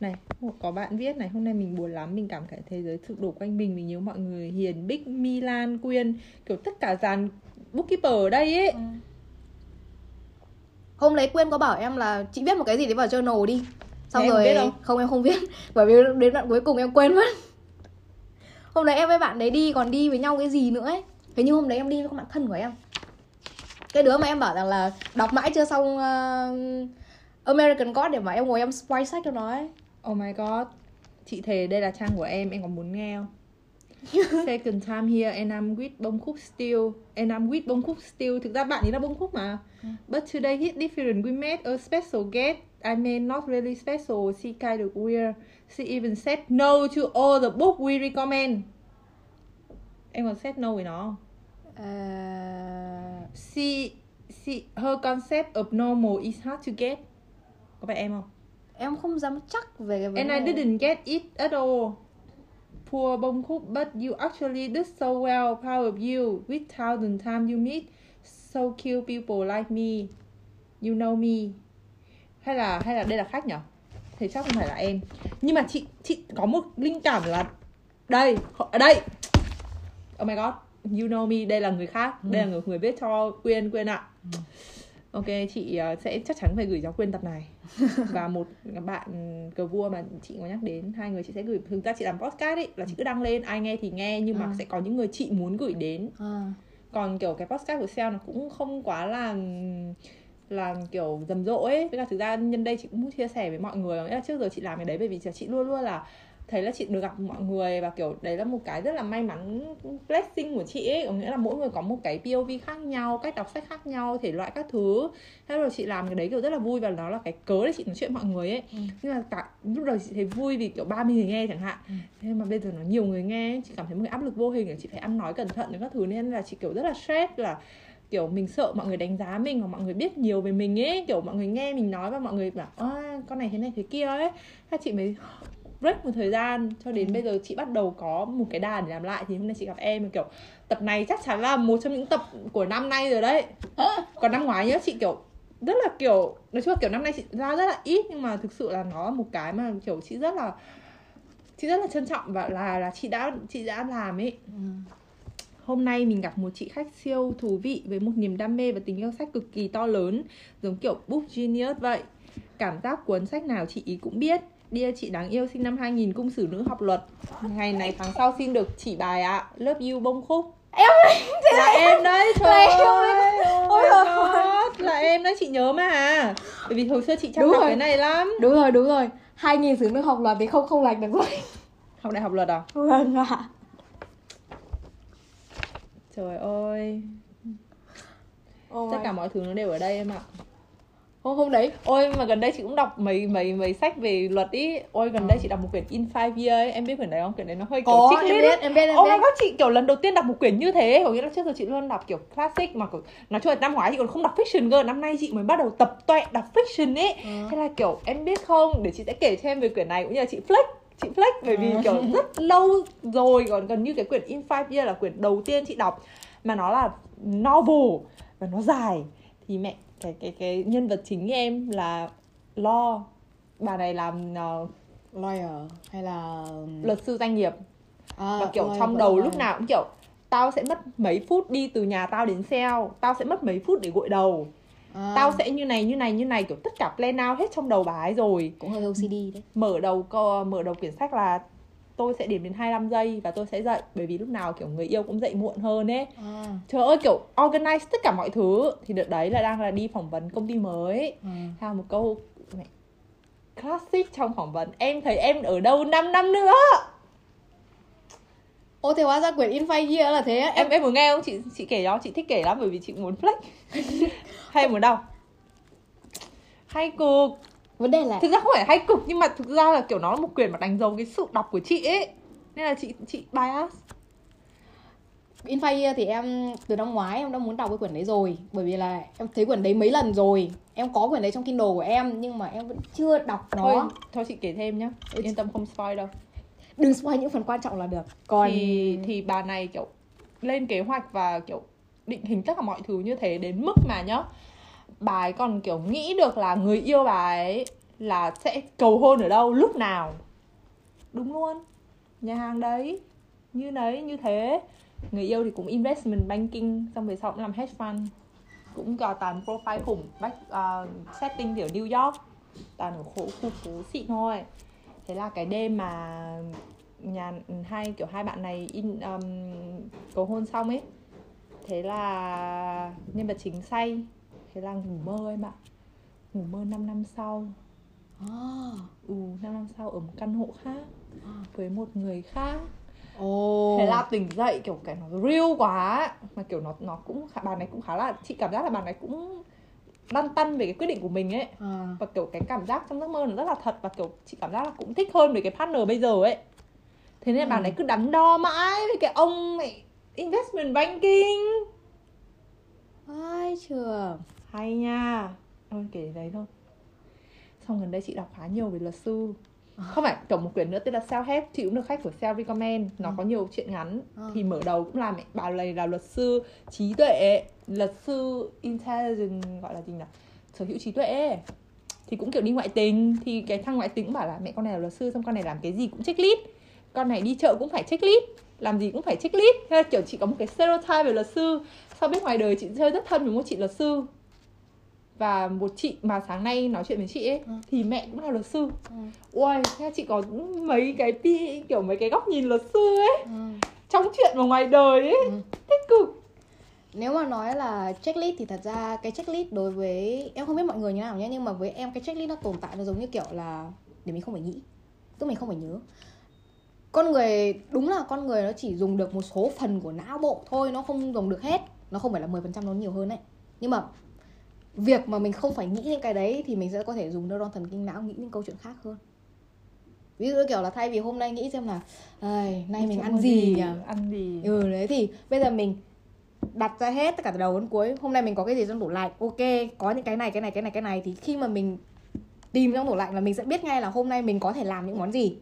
này có bạn viết này hôm nay mình buồn lắm mình cảm thấy thế giới thực đổ quanh mình mình nhớ mọi người hiền bích milan quyên kiểu tất cả dàn bookkeeper ở đây ấy. Ừ. hôm đấy quyên có bảo em là chị viết một cái gì đấy vào journal đi. Xong em rồi biết không? không em không biết *laughs* bởi vì đến đoạn cuối cùng em quên mất. *laughs* Hôm đấy em với bạn đấy đi còn đi với nhau cái gì nữa ấy. Thế nhưng hôm đấy em đi với các bạn thân của em. Cái đứa mà em bảo rằng là đọc mãi chưa xong uh, American God để mà em ngồi em spoil sách cho nó ấy. Oh my god. Chị thề đây là trang của em, em có muốn nghe không? *laughs* Second time here and I'm with bông khúc still And I'm with bông khúc still Thực ra bạn ấy là bông khúc mà. Ừ. But today hit different. We met a special guest. I mean not really special. She kind of weird. She even said no to all the book we recommend. Em còn said no với nó không? Uh... She, she, her concept of normal is hard to get Có phải em không? Em không dám chắc về cái vấn And I didn't get it at all. Poor bông khúc But you actually did so well Proud of you. With thousand times you meet So cute people like me. You know me. Hay là hay là đây là khách nhở thì chắc không phải là em. Nhưng mà chị chị có một linh cảm là đây ở đây. Oh my god you know me đây là người khác ừ. đây là người người viết cho quyên quyên ạ. Ừ. Ok, chị ờ, sẽ chắc chắn phải gửi giáo quyền tập này *laughs* Và một bạn cờ vua mà chị có nhắc đến Hai người chị sẽ gửi Thực ra chị làm podcast ấy Là chị cứ đăng lên, ai nghe thì nghe Nhưng mà À. sẽ có những người chị muốn gửi đến à. còn kiểu cái podcast của Seo nó cũng không quá là là kiểu rầm rộ ấy với cả thực ra nhân đây chị cũng muốn chia sẻ với mọi người nghĩa là trước giờ chị làm cái đấy bởi vì chị luôn luôn là thấy là chị được gặp mọi người và kiểu đấy là một cái rất là may mắn blessing của chị ấy. Có nghĩa là mỗi người có một cái POV khác nhau cách đọc sách khác nhau thể loại các thứ. Thế rồi chị làm cái đấy kiểu rất là vui và nó là cái cớ để chị nói chuyện mọi người ấy. Ừ. nhưng mà cả lúc đầu chị thấy vui vì kiểu 30 người nghe chẳng hạn. Ừ. thế mà bây giờ nó nhiều người nghe chị cảm thấy một cái áp lực vô hình là chị phải ăn nói cẩn thận với các thứ. Nên là chị kiểu rất là stress là kiểu mình sợ mọi người đánh giá mình hoặc mọi người biết nhiều về mình ấy. Kiểu mọi người nghe mình nói và mọi người bảo à, con này thế này thế kia ấy. Thế chị mới break một thời gian cho đến Ừ. bây giờ chị bắt đầu có một cái đà để làm lại thì hôm nay chị gặp em kiểu tập này chắc chắn là một trong những tập của năm nay rồi đấy còn năm ngoái nhá chị kiểu rất là kiểu nói chung là kiểu năm nay chị ra rất là ít nhưng mà thực sự là nó là một cái mà kiểu chị rất là chị rất là trân trọng và là là chị đã chị đã làm ấy Ừ. Hôm nay mình gặp một chị khách siêu thú vị với một niềm đam mê và tình yêu sách cực kỳ to lớn, giống kiểu book genius vậy. Cảm giác cuốn sách nào chị ý cũng biết. Dear chị đáng yêu sinh năm 2000 cung sử nữ học luật. Ngày này tháng sau xin được chỉ bài ạ. Love you bông khúc. Em Là em đấy, trời ơi. Ôi God, Là em đấy, chị nhớ mà. Bởi vì hồi xưa chị chăm Đúng đọc rồi. cái này lắm. đúng rồi đúng rồi hai nghìn xử nữ học luật thì không không lạch được rồi Học đại học luật à? vâng ạ Trời ơi, oh tất cả mọi thứ nó đều ở đây em ạ. Hôm hôm đấy Ôi mà gần đây chị cũng đọc mấy mấy mấy sách về luật ý. Ôi gần đây chị đọc một quyển In Five Years. Ấy Em biết quyển đấy không? Quyển đấy nó hơi kiểu có trích em biết em biết em Oh biết. god, chị kiểu lần đầu tiên đọc một quyển như thế Có nghĩa là trước giờ chị luôn đọc kiểu classic Mà kiểu, nói chung là năm ngoái chị còn không đọc fiction cơ. Năm nay chị mới bắt đầu tập tuệ đọc fiction ấy Ừ. Thế là kiểu em biết không? Để chị sẽ kể cho em về quyển này Cũng như là chị flex Chị flex bởi vì Ừ. kiểu rất *laughs* lâu rồi Còn gần như cái quyển In Five Years là quyển đầu tiên chị đọc. Mà nó là novel Và nó dài. Thì mẹ cái cái cái nhân vật chính em là Lo. Bà này làm ờ, lawyer hay là luật sư doanh nghiệp. À, và kiểu lawyer, trong đầu lúc nào cũng kiểu tao sẽ mất mấy phút đi từ nhà tao đến sale tao sẽ mất mấy phút để gội đầu. À, tao sẽ như này như này như này. Kiểu tất cả plan out hết trong đầu bà ấy rồi. Cũng hơi OCD đấy. Mở đầu co- mở đầu quyển sách là tôi sẽ đếm đến 25 giây và tôi sẽ dậy bởi vì lúc nào kiểu người yêu cũng dậy muộn hơn ấy. À, trời ơi kiểu organize tất cả mọi thứ. Thì đợt đấy là đang là đi phỏng vấn công ty mới. À. theo một câu classic trong phỏng vấn. Em thấy em ở đâu 5 năm nữa? Ô thế hóa ra quyển in year là thế á? em em muốn nghe không? Chị chị kể đó chị thích kể lắm bởi vì chị muốn flex. *laughs* Hay muốn đọc. Hay cực vấn đề là thực ra không phải hay cực nhưng mà thực ra là kiểu nó là một quyển mà đánh dấu cái sự đọc của chị ấy. Nên là chị chị bias. In Year thì em từ năm ngoái em đã muốn đọc cái quyển đấy rồi. Bởi vì là em thấy quyển đấy mấy lần rồi. Em có quyển đấy trong Kindle của em Nhưng mà em vẫn chưa đọc nó. Thôi thôi chị kể thêm nhá. Ừ, yên tâm không spoil đâu. Đừng spoil những phần quan trọng là được. Còn thì thì bà này kiểu lên kế hoạch và kiểu định hình tất cả mọi thứ như thế đến mức mà nhá bà ấy còn kiểu nghĩ được là người yêu bà ấy là sẽ cầu hôn ở đâu lúc nào. Đúng luôn. Nhà hàng đấy như đấy như thế. Người yêu thì cũng investment banking xong về sau cũng làm hedge fund. Cũng có toàn profile khủng back uh, ờ, setting kiểu New York. Toàn ở khu khu phố xịn thôi. Thế là cái đêm mà nhà hai kiểu hai bạn này in um, cầu hôn xong ấy thế là nhân vật chính say thế là ngủ mơ em ạ. Ngủ mơ 5 năm sau. À, ừ 5 năm sau ở một căn hộ khác À. với một người khác. Ồ. Thế là tỉnh dậy kiểu cái nó real quá mà kiểu nó nó cũng khá, bà này cũng khá là chị cảm giác là bà này cũng lăn tăn về cái quyết định của mình ấy. À, và kiểu cái cảm giác trong giấc mơ nó rất là thật và kiểu chị cảm giác là cũng thích hơn về cái partner bây giờ ấy. Thế nên Ừ. bà này cứ đắn đo mãi với cái ông này investment banking hay nha. Thôi kể đấy thôi. Xong gần đây chị đọc khá nhiều về luật sư. Không phải kiểu một quyển nữa tên là self help. Chị cũng được khách của self recommend. Nó Ừ. có nhiều chuyện ngắn. Ờ. thì mở đầu cũng là mẹ bà này là luật sư trí tuệ. Luật sư intelligent gọi là gì nhỉ? Sở hữu trí tuệ. Thì cũng kiểu đi ngoại tình. Thì cái thằng ngoại tình cũng bảo là mẹ con này là luật sư xong con này làm cái gì cũng checklist con này đi chợ cũng phải checklist làm gì cũng phải checklist thế là kiểu chị có một cái stereotype về luật sư. Sau biết ngoài đời chị chơi rất thân với một chị luật sư và một chị mà sáng nay nói chuyện với chị ấy Ừ. thì mẹ cũng là luật sư ừ. ui thế chị có mấy cái pi kiểu mấy cái góc nhìn luật sư ấy Ừ. trong chuyện và ngoài đời ấy Ừ. tích cực Nếu mà nói là checklist thì thật ra cái checklist đối với em không biết mọi người như nào nhé nhưng mà với em cái checklist nó tồn tại nó giống như kiểu là để mình không phải nghĩ tức mình không phải nhớ con người đúng là con người nó chỉ dùng được một số phần của não bộ thôi nó không dùng được hết nó không phải là 10% nó nhiều hơn đấy nhưng mà việc mà mình không phải nghĩ những cái đấy thì mình sẽ có thể dùng neuron thần kinh não nghĩ những câu chuyện khác hơn. Ví dụ kiểu là thay vì hôm nay nghĩ xem là "Ây, nay mình ăn gì nhỉ? ăn gì? Ừ đấy thì bây giờ mình đặt ra hết tất cả từ đầu đến cuối hôm nay mình có cái gì trong tủ lạnh ok có những cái này cái này cái này cái này thì khi mà mình tìm trong tủ lạnh là mình sẽ biết ngay là hôm nay mình có thể làm những món gì.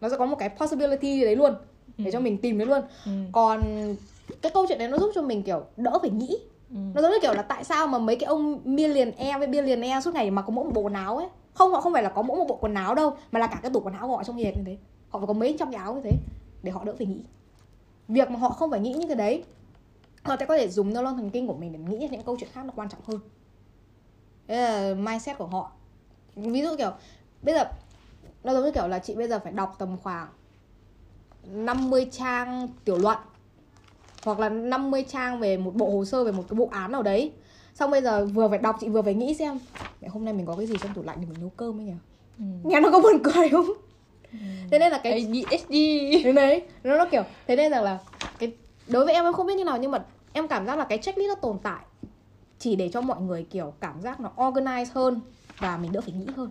Nó sẽ có một cái possibility đấy luôn để Ừ. cho mình tìm đấy luôn. Ừ. còn cái câu chuyện đấy nó giúp cho mình kiểu đỡ phải nghĩ Ừ. nó giống như kiểu là tại sao mà mấy cái ông millionaire với billionaire suốt ngày mà có mỗi một bộ quần áo ấy? Không, họ không phải là có mỗi một bộ quần áo đâu, mà là cả cái tủ quần áo của họ trong nhà như thế. Họ phải có mấy trăm áo như thế để họ đỡ phải nghĩ. Việc mà họ không phải nghĩ những cái đấy, họ sẽ có thể dùng neuron thần kinh của mình để nghĩ những câu chuyện khác nó quan trọng hơn. Đấy là mindset của họ. Ví dụ kiểu, bây giờ, nó giống như kiểu là chị bây giờ phải đọc tầm khoảng 50 trang tiểu luận hoặc là 50 trang về một bộ hồ sơ về một cái vụ án nào đấy. Xong bây giờ vừa phải đọc chị vừa phải nghĩ xem mẹ hôm nay mình có cái gì trong tủ lạnh để mình nấu cơm ấy nhỉ? Ừ. nghe nó có buồn cười không? Thế nên là cái ADHD thế đấy nó nó kiểu thế nên rằng là cái đối với em em không biết như nào nhưng mà em cảm giác là cái checklist nó tồn tại chỉ để cho mọi người kiểu cảm giác nó organize hơn và mình đỡ phải nghĩ hơn.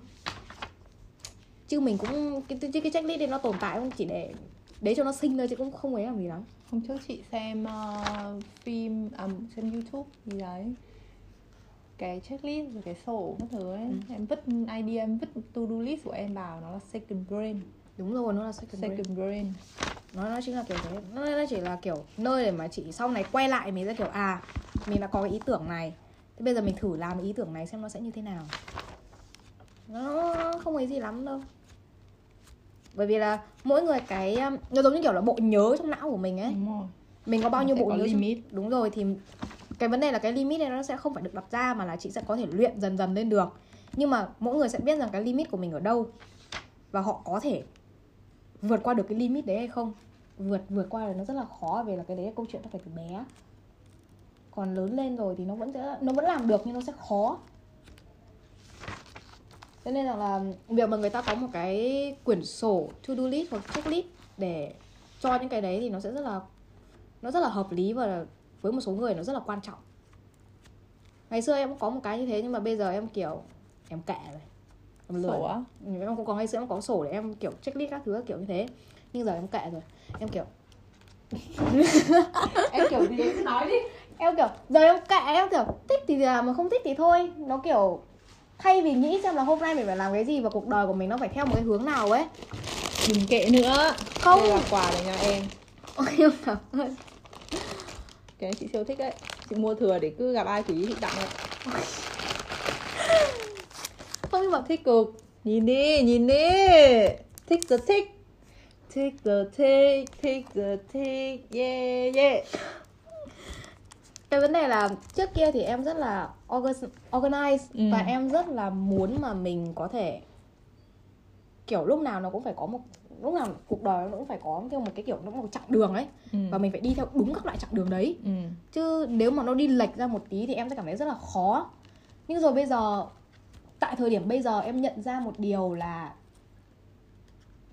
Chứ mình cũng cái cái, cái checklist này nó tồn tại không? Chỉ để để cho nó sinh thôi chứ cũng không ấy làm gì lắm hôm trước chị xem ờ, phim à, xem youtube gì đấy. Cái checklist rồi cái sổ các thứ ấy. Ừ. em vứt idea em vứt to do list của em vào nó là second brain. Đúng rồi nó là second brain. second brain. Nó nó chính là kiểu thế. Nó, nó chỉ là kiểu nơi để mà chị sau này quay lại mình sẽ kiểu à mình đã có cái ý tưởng này. Thế bây giờ mình thử làm ý tưởng này xem nó sẽ như thế nào. Nó không ấy gì lắm đâu bởi vì là mỗi người cái um, nó giống như kiểu là bộ nhớ trong não của mình ấy. Mình có bao nhiêu bộ nhớ trong- limit. đúng rồi thì cái vấn đề là cái limit này nó sẽ không phải được đặt ra mà là chị sẽ có thể luyện dần dần lên được. Nhưng mà mỗi người sẽ biết rằng cái limit của mình ở đâu và họ có thể vượt qua được cái limit đấy hay không. Vượt vượt qua là nó rất là khó vì là cái đấy là câu chuyện nó phải từ bé. Còn lớn lên rồi thì nó vẫn sẽ nó vẫn làm được nhưng nó sẽ khó cho nên là, là việc mà người ta có một cái quyển sổ to do list hoặc checklist để cho những cái đấy thì nó sẽ rất là nó rất là hợp lý và với một số người nó rất là quan trọng. Ngày xưa em cũng có một cái như thế nhưng mà bây giờ em kiểu em kệ rồi em lười. Sổ á? Ừ, em cũng có ngày xưa em có sổ để em kiểu checklist các thứ kiểu như thế. Nhưng giờ em kệ rồi em kiểu *laughs* em kiểu gì? Nói đi. Em kiểu giờ em kệ em kiểu thích thì làm mà không thích thì thôi. Nó kiểu thay vì nghĩ xem là hôm nay mình phải làm cái gì và cuộc đời của mình nó phải theo một cái hướng nào ấy. Đừng kệ nữa. Không. đây là quà để nhà em. Ôi em cảm ơn. Cái chị siêu thích đấy. Chị mua thừa để cứ gặp ai chỉ chị tặng đấy không nhưng mà thích cực. Nhìn đi nhìn đi. Thích the thích. Thích the thích thích the thích. Yeah yeah cái vấn đề là trước kia thì em rất là orga- organize Ừ. và em rất là muốn mà mình có thể kiểu lúc nào nó cũng phải có một lúc nào cuộc đời nó cũng phải có theo một cái kiểu nó một chặng đường ấy ừ. và mình phải đi theo đúng các loại chặng đường đấy ừ. chứ nếu mà nó đi lệch ra một tí thì em sẽ cảm thấy rất là khó nhưng rồi bây giờ tại thời điểm bây giờ em nhận ra một điều là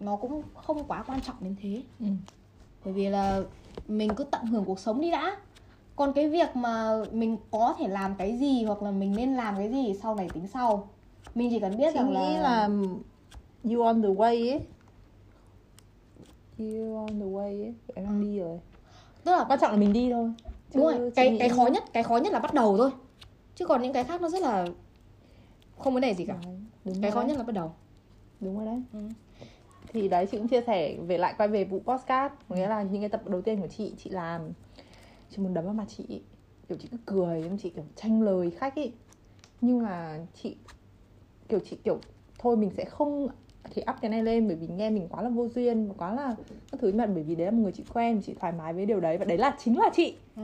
nó cũng không quá quan trọng đến thế Ừ. bởi vì là mình cứ tận hưởng cuộc sống đi đã còn cái việc mà mình có thể làm cái gì hoặc là mình nên làm cái gì sau này tính sau? Mình chỉ cần biết chị rằng nghĩ là, là you on the way ấy. You on the way ấy. Em đang đi rồi. Tức là quan trọng là mình đi thôi. Chứ đúng rồi cái cái khó nhất cái khó nhất là bắt đầu thôi. Chứ còn những cái khác nó rất là không vấn đề gì cả. Đấy, đúng cái khó đấy. nhất là bắt đầu. Đúng rồi đấy. Ừ. thì đấy chị cũng chia sẻ về lại quay về vụ podcast. Nghĩa là những cái tập đầu tiên của chị chị làm chị muốn đấm vào mặt chị kiểu chị cứ cười em chị kiểu tranh lời khách ấy nhưng mà chị kiểu chị kiểu thôi mình sẽ không thì up cái này lên bởi vì nghe mình quá là vô duyên và quá là các thứ mà bởi vì đấy là một người chị quen chị thoải mái với điều đấy. Và đấy là chính là chị. Ừ.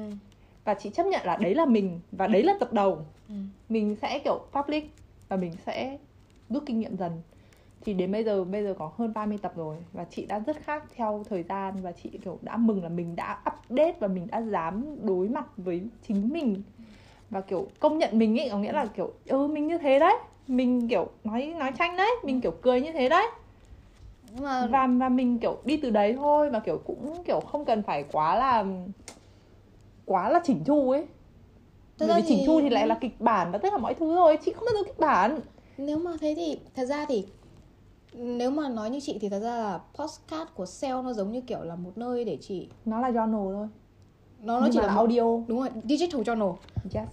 và chị chấp nhận là đấy là mình và đấy là tập đầu. Ừ. mình sẽ kiểu public và mình sẽ rút kinh nghiệm dần thì đến bây giờ bây giờ có hơn 30 tập rồi và chị đã rất khác theo thời gian và chị kiểu đã mừng là mình đã update và mình đã dám đối mặt với chính mình. Và kiểu công nhận mình ấy có nghĩa là kiểu ừ mình như thế đấy. Mình kiểu nói nói tranh đấy. Mình kiểu cười như thế đấy. Mà và và mình kiểu đi từ đấy thôi và kiểu cũng kiểu không cần phải quá là quá là chỉnh chu ấy. Thật vì chỉnh thì- chu thì lại là kịch bản và tất cả mọi thứ rồi chị không bao giờ kịch bản. Nếu mà thế thì thật ra thì nếu mà nói như chị thì thật ra là postcard của sale nó giống như kiểu là một nơi để chị nó là journal thôi. Nó nó nhưng chỉ mà là là một- audio. Đúng rồi digital journal. Yes.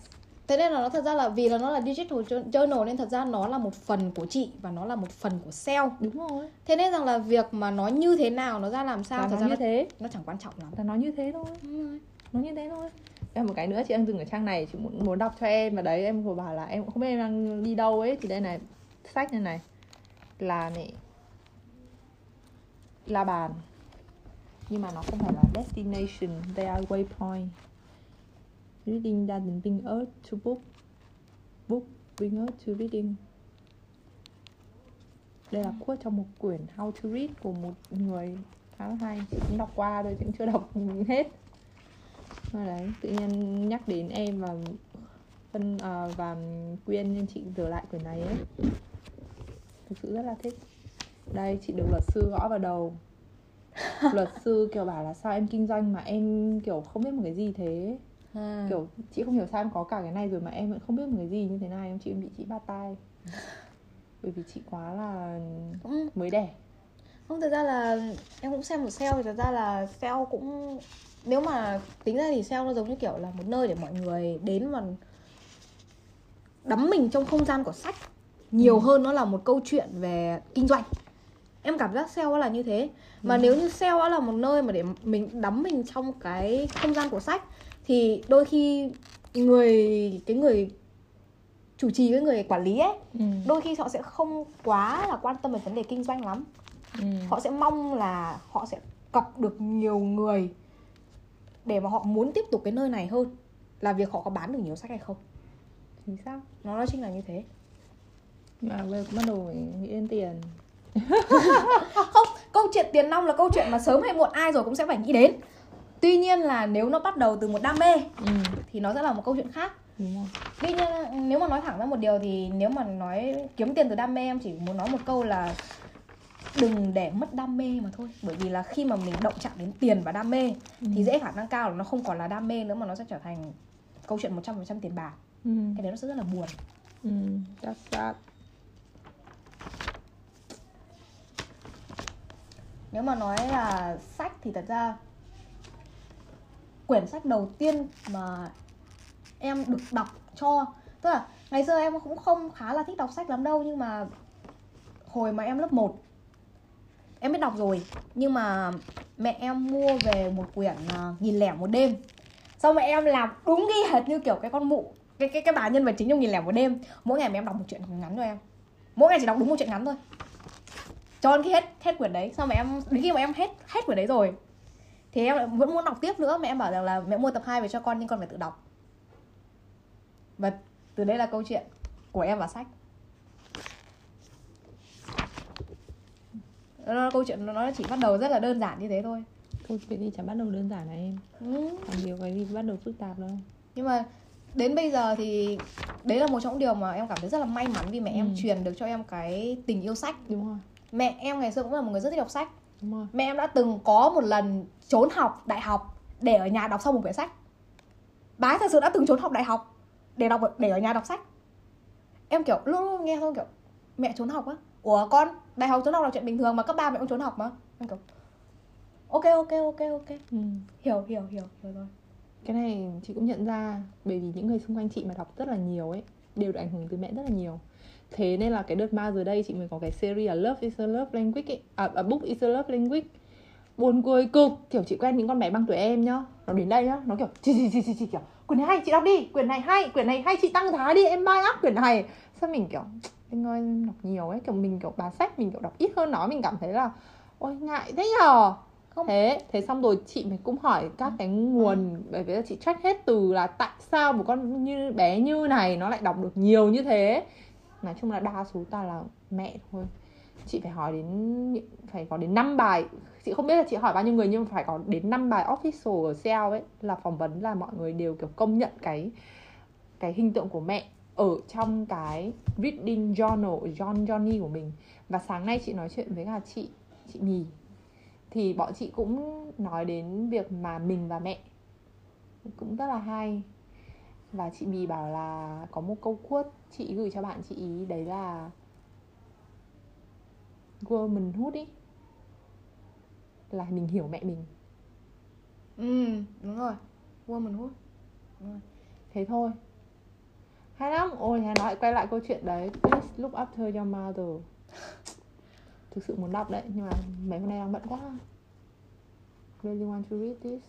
Thế nên là nó thật ra là vì là nó là digital jour- journal nên thật ra nó là một phần của chị và nó là một phần của sale đúng rồi. Thế nên rằng là việc mà nó như thế nào nó ra làm sao là thật nó ra như nó, thế. nó chẳng quan trọng lắm. Là nó như thế thôi. Đúng rồi. nó như thế thôi. Em một cái nữa chị đang dừng ở trang này chị muốn muốn đọc cho em. Và đấy em vừa bảo là em cũng không biết em đang đi đâu ấy. Thì đây này sách này này là này la bàn. Nhưng mà nó không phải là destination they are waypoint. Reading doesn't being earth to book book being earth to reading? Đây là quote trong một quyển How to Read của một người khá là hay. Chị cũng đọc qua rồi chị cũng chưa đọc *laughs* hết. Rồi đấy tự nhiên nhắc đến em và phân uh, à, và quyên nên chị rửa lại quyển này ấy thực sự rất là thích. Đây chị được luật sư gõ vào đầu. *laughs* Luật sư kiểu bảo là sao em kinh doanh mà em kiểu không biết một cái gì thế. À. kiểu chị không hiểu sao em có cả cái này rồi mà em vẫn không biết một cái gì như thế này em chị em bị chị bắt tay *laughs* bởi vì chị quá là cũng mới đẻ. Không thật ra là em cũng xem một sale thì thật ra là sale cũng nếu mà tính ra thì sale nó giống như kiểu là một nơi để mọi người đến và đắm mình trong không gian của sách nhiều Ừ. hơn nó là một câu chuyện về kinh doanh. Em cảm giác sale là như thế. Mà nếu như sale là một nơi mà để mình đắm mình trong cái không gian của sách thì đôi khi người cái người chủ trì với người quản lý ấy ừ. đôi khi họ sẽ không quá là quan tâm về vấn đề kinh doanh lắm. Ừ. họ sẽ mong là họ sẽ cọc được nhiều người để mà họ muốn tiếp tục cái nơi này hơn là việc họ có bán được nhiều sách hay không. Chính xác. Nó nói chính là như thế mà bây bắt đầu phải nghĩ đến tiền. *laughs* Không câu chuyện tiền nong là câu chuyện mà sớm hay muộn ai rồi cũng sẽ phải nghĩ đến. Tuy nhiên là nếu nó bắt đầu từ một đam mê ừ. thì nó sẽ là một câu chuyện khác. Đúng rồi. Tuy nhiên nếu mà nói thẳng ra một điều thì nếu mà nói kiếm tiền từ đam mê em chỉ muốn nói một câu là đừng để mất đam mê mà thôi. Bởi vì là khi mà mình động chạm đến tiền và đam mê thì dễ khả năng cao là nó không còn là đam mê nữa mà nó sẽ trở thành câu chuyện 100% tiền bạc. Ừ. cái đấy nó sẽ rất là buồn. Ừ. that's that nếu mà nói là sách thì thật ra quyển sách đầu tiên mà em được đọc cho, tức là ngày xưa em cũng không khá là thích đọc sách lắm đâu, nhưng mà hồi mà em lớp 1 em biết đọc rồi, nhưng mà mẹ em mua về một quyển à, nghìn lẻ một đêm. Xong mẹ em làm đúng ghi hệt như kiểu cái con mụ, cái cái cái bà nhân vật chính trong nghìn lẻ một đêm. Mỗi ngày mẹ em đọc một chuyện ngắn cho em. Mỗi ngày chỉ đọc đúng một chuyện ngắn thôi cho đến khi hết hết quyển đấy. Xong mẹ em đến khi mà em hết hết quyển đấy rồi thì em lại vẫn muốn đọc tiếp nữa. Mẹ em bảo rằng là mẹ mua tập 2 về cho con nhưng con phải tự đọc. Và từ đây là câu chuyện của em và sách. Nó câu chuyện nó chỉ bắt đầu rất là đơn giản như thế thôi. Câu chuyện gì chẳng bắt đầu đơn giản là em? Ừ. còn nhiều cái gì bắt đầu phức tạp đâu. Nhưng mà đến bây giờ thì đấy là một trong những điều mà em cảm thấy rất là may mắn vì mẹ em Ừ. truyền được cho em cái tình yêu sách. Đúng rồi mẹ em ngày xưa cũng là một người rất thích đọc sách. Mẹ em đã từng có một lần trốn học đại học để ở nhà đọc xong một quyển sách. Bà ấy thật sự đã từng trốn học đại học để đọc để ở nhà đọc sách. Em kiểu luôn luôn nghe xong kiểu mẹ trốn học á? Ủa con đại học trốn học là chuyện bình thường mà cấp ba mẹ cũng trốn học mà. Em kiểu ok ok ok ok. Ừ. hiểu hiểu hiểu hiểu rồi. Cái này chị cũng nhận ra bởi vì những người xung quanh chị mà đọc rất là nhiều ấy đều được ảnh hưởng từ mẹ rất là nhiều thế nên là cái đợt ma rồi đây chị mới có cái series là Love is a Love Language ấy. À, à Book is a Love Language. Buồn cười cực. Kiểu chị quen những con bé bằng tuổi em nhá. Nó đến đây nhá nó kiểu chị chị chị chị, chị kiểu quyển này hay chị đọc đi. Quyển này hay quyển này hay chị tăng giá đi em buy up quyển này. Sao mình kiểu anh ơi đọc nhiều ấy. Kiểu mình kiểu bán sách mình kiểu đọc ít hơn nó mình cảm thấy là ôi ngại thế nhờ. Không. thế thế xong rồi chị mới cũng hỏi các cái nguồn bởi vì là chị check hết từ là tại sao một con như bé như này nó lại đọc được nhiều như thế nói chung là đa số toàn là mẹ thôi. Chị phải hỏi đến phải có đến 5 bài. Chị không biết là chị hỏi bao nhiêu người nhưng mà phải có đến 5 bài official ở SEO ấy, là phỏng vấn là mọi người đều, kiểu, công nhận cái cái hình tượng của mẹ ở trong cái reading journal, John, Johnny của mình. Và sáng nay chị nói chuyện với cả chị chị Mì thì bọn chị cũng nói đến việc mà mình và mẹ cũng rất là hay và chị Mì bảo là có một câu quote chị gửi cho bạn chị ý đấy là womanhood ý là mình hiểu mẹ mình. Ừ đúng rồi. Womanhood thế thôi. Hay lắm. Ôi thế nói quay lại câu chuyện đấy. Please look after your mother. Thực sự muốn đọc đấy nhưng mà mấy hôm nay đang bận quá. Really want to read this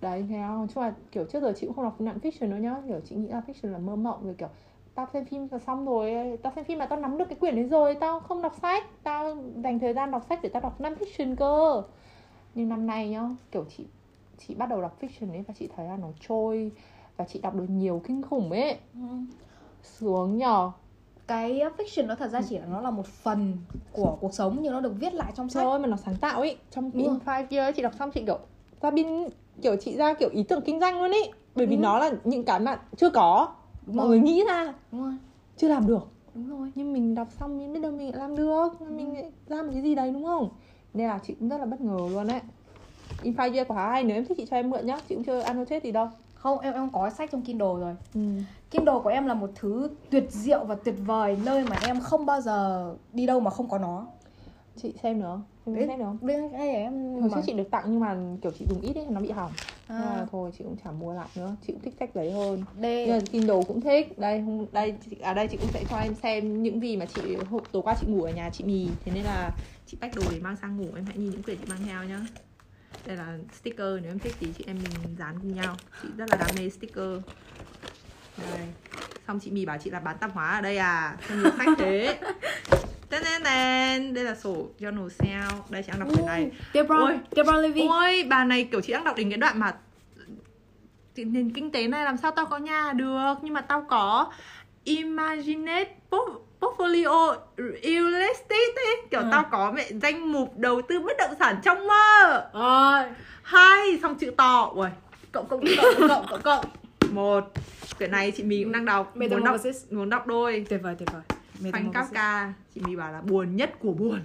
đấy thế nói chung là kiểu trước giờ chị cũng không đọc nạn fiction nữa nhá. Kiểu chị nghĩ là fiction là mơ mộng rồi kiểu tao xem phim là xong rồi tao xem phim mà tao nắm được cái quyển đấy rồi tao không đọc sách. Tao dành thời gian đọc sách để tao đọc non fiction cơ. Nhưng năm nay nhá kiểu chị chị bắt đầu đọc fiction ấy và chị thấy là nó trôi và chị đọc được nhiều kinh khủng ấy. Ừ. sướng nhờ. Cái fiction nó thật ra chỉ là nó là một phần của cuộc sống nhưng nó được viết lại trong sách. Trời ơi mà nó sáng tạo ấy Trong In. Five Years chị đọc xong chị kiểu ra bin kiểu chị ra kiểu ý tưởng kinh doanh luôn ý. Bởi vì Đúng. nó là những cái mà chưa có. Đúng Mọi rồi. người nghĩ ra. Đúng rồi. Chưa làm được. Đúng rồi. Nhưng mình đọc xong mình biết đâu mình làm được. Mình lại ra một cái gì đấy đúng không? Nên là chị cũng rất là bất ngờ luôn đấy In Years của hay. Nếu em thích chị cho em mượn nhá. Chị cũng chưa annotate gì đâu. Không em em có sách trong Kindle rồi. Ừ. Kindle của em là một thứ tuyệt diệu và tuyệt vời nơi mà em không bao giờ đi đâu mà không có nó. Chị xem nữa Đấy. được không? bên đây em Hồi trước chị được tặng nhưng mà kiểu chị dùng ít ấy nó bị hỏng. Là à, thôi chị cũng chả mua lại nữa. Chị cũng thích sách giấy hơn. Đây Nhưng Kindle cũng thích. Đây đây chị- à đây chị cũng sẽ cho em xem những gì mà chị hôm tối qua chị ngủ ở nhà chị mì. Thế nên là chị pack đồ để mang sang ngủ. Em hãy nhìn những quyển chị mang theo nhá. Đây là sticker. Nếu em thích thì chị em mình dán cùng nhau. Chị rất là đam mê sticker. Đây. Xong chị mì bảo chị là bán tạp hóa ở đây à. Sao nhiều khách thế *laughs* tên tên tên đây là sổ journal sale đây chị đang đọc quyển này Ôi. Deborah Levy Ôi, bà này kiểu chị đang đọc đến cái đoạn mà thì nền kinh tế này làm sao tao có nhà được nhưng mà tao có imaginate portfolio real estate ấy kiểu Ừ. tao có mẹ danh mục đầu tư bất động sản trong mơ Rồi hai xong chữ to ui cộng cộng cộng cộng cộng cộng một quyển này chị mì cũng đang đọc muốn đọc muốn đọc đôi tuyệt vời tuyệt vời Frank. Kafka chị mì bảo là buồn nhất của buồn.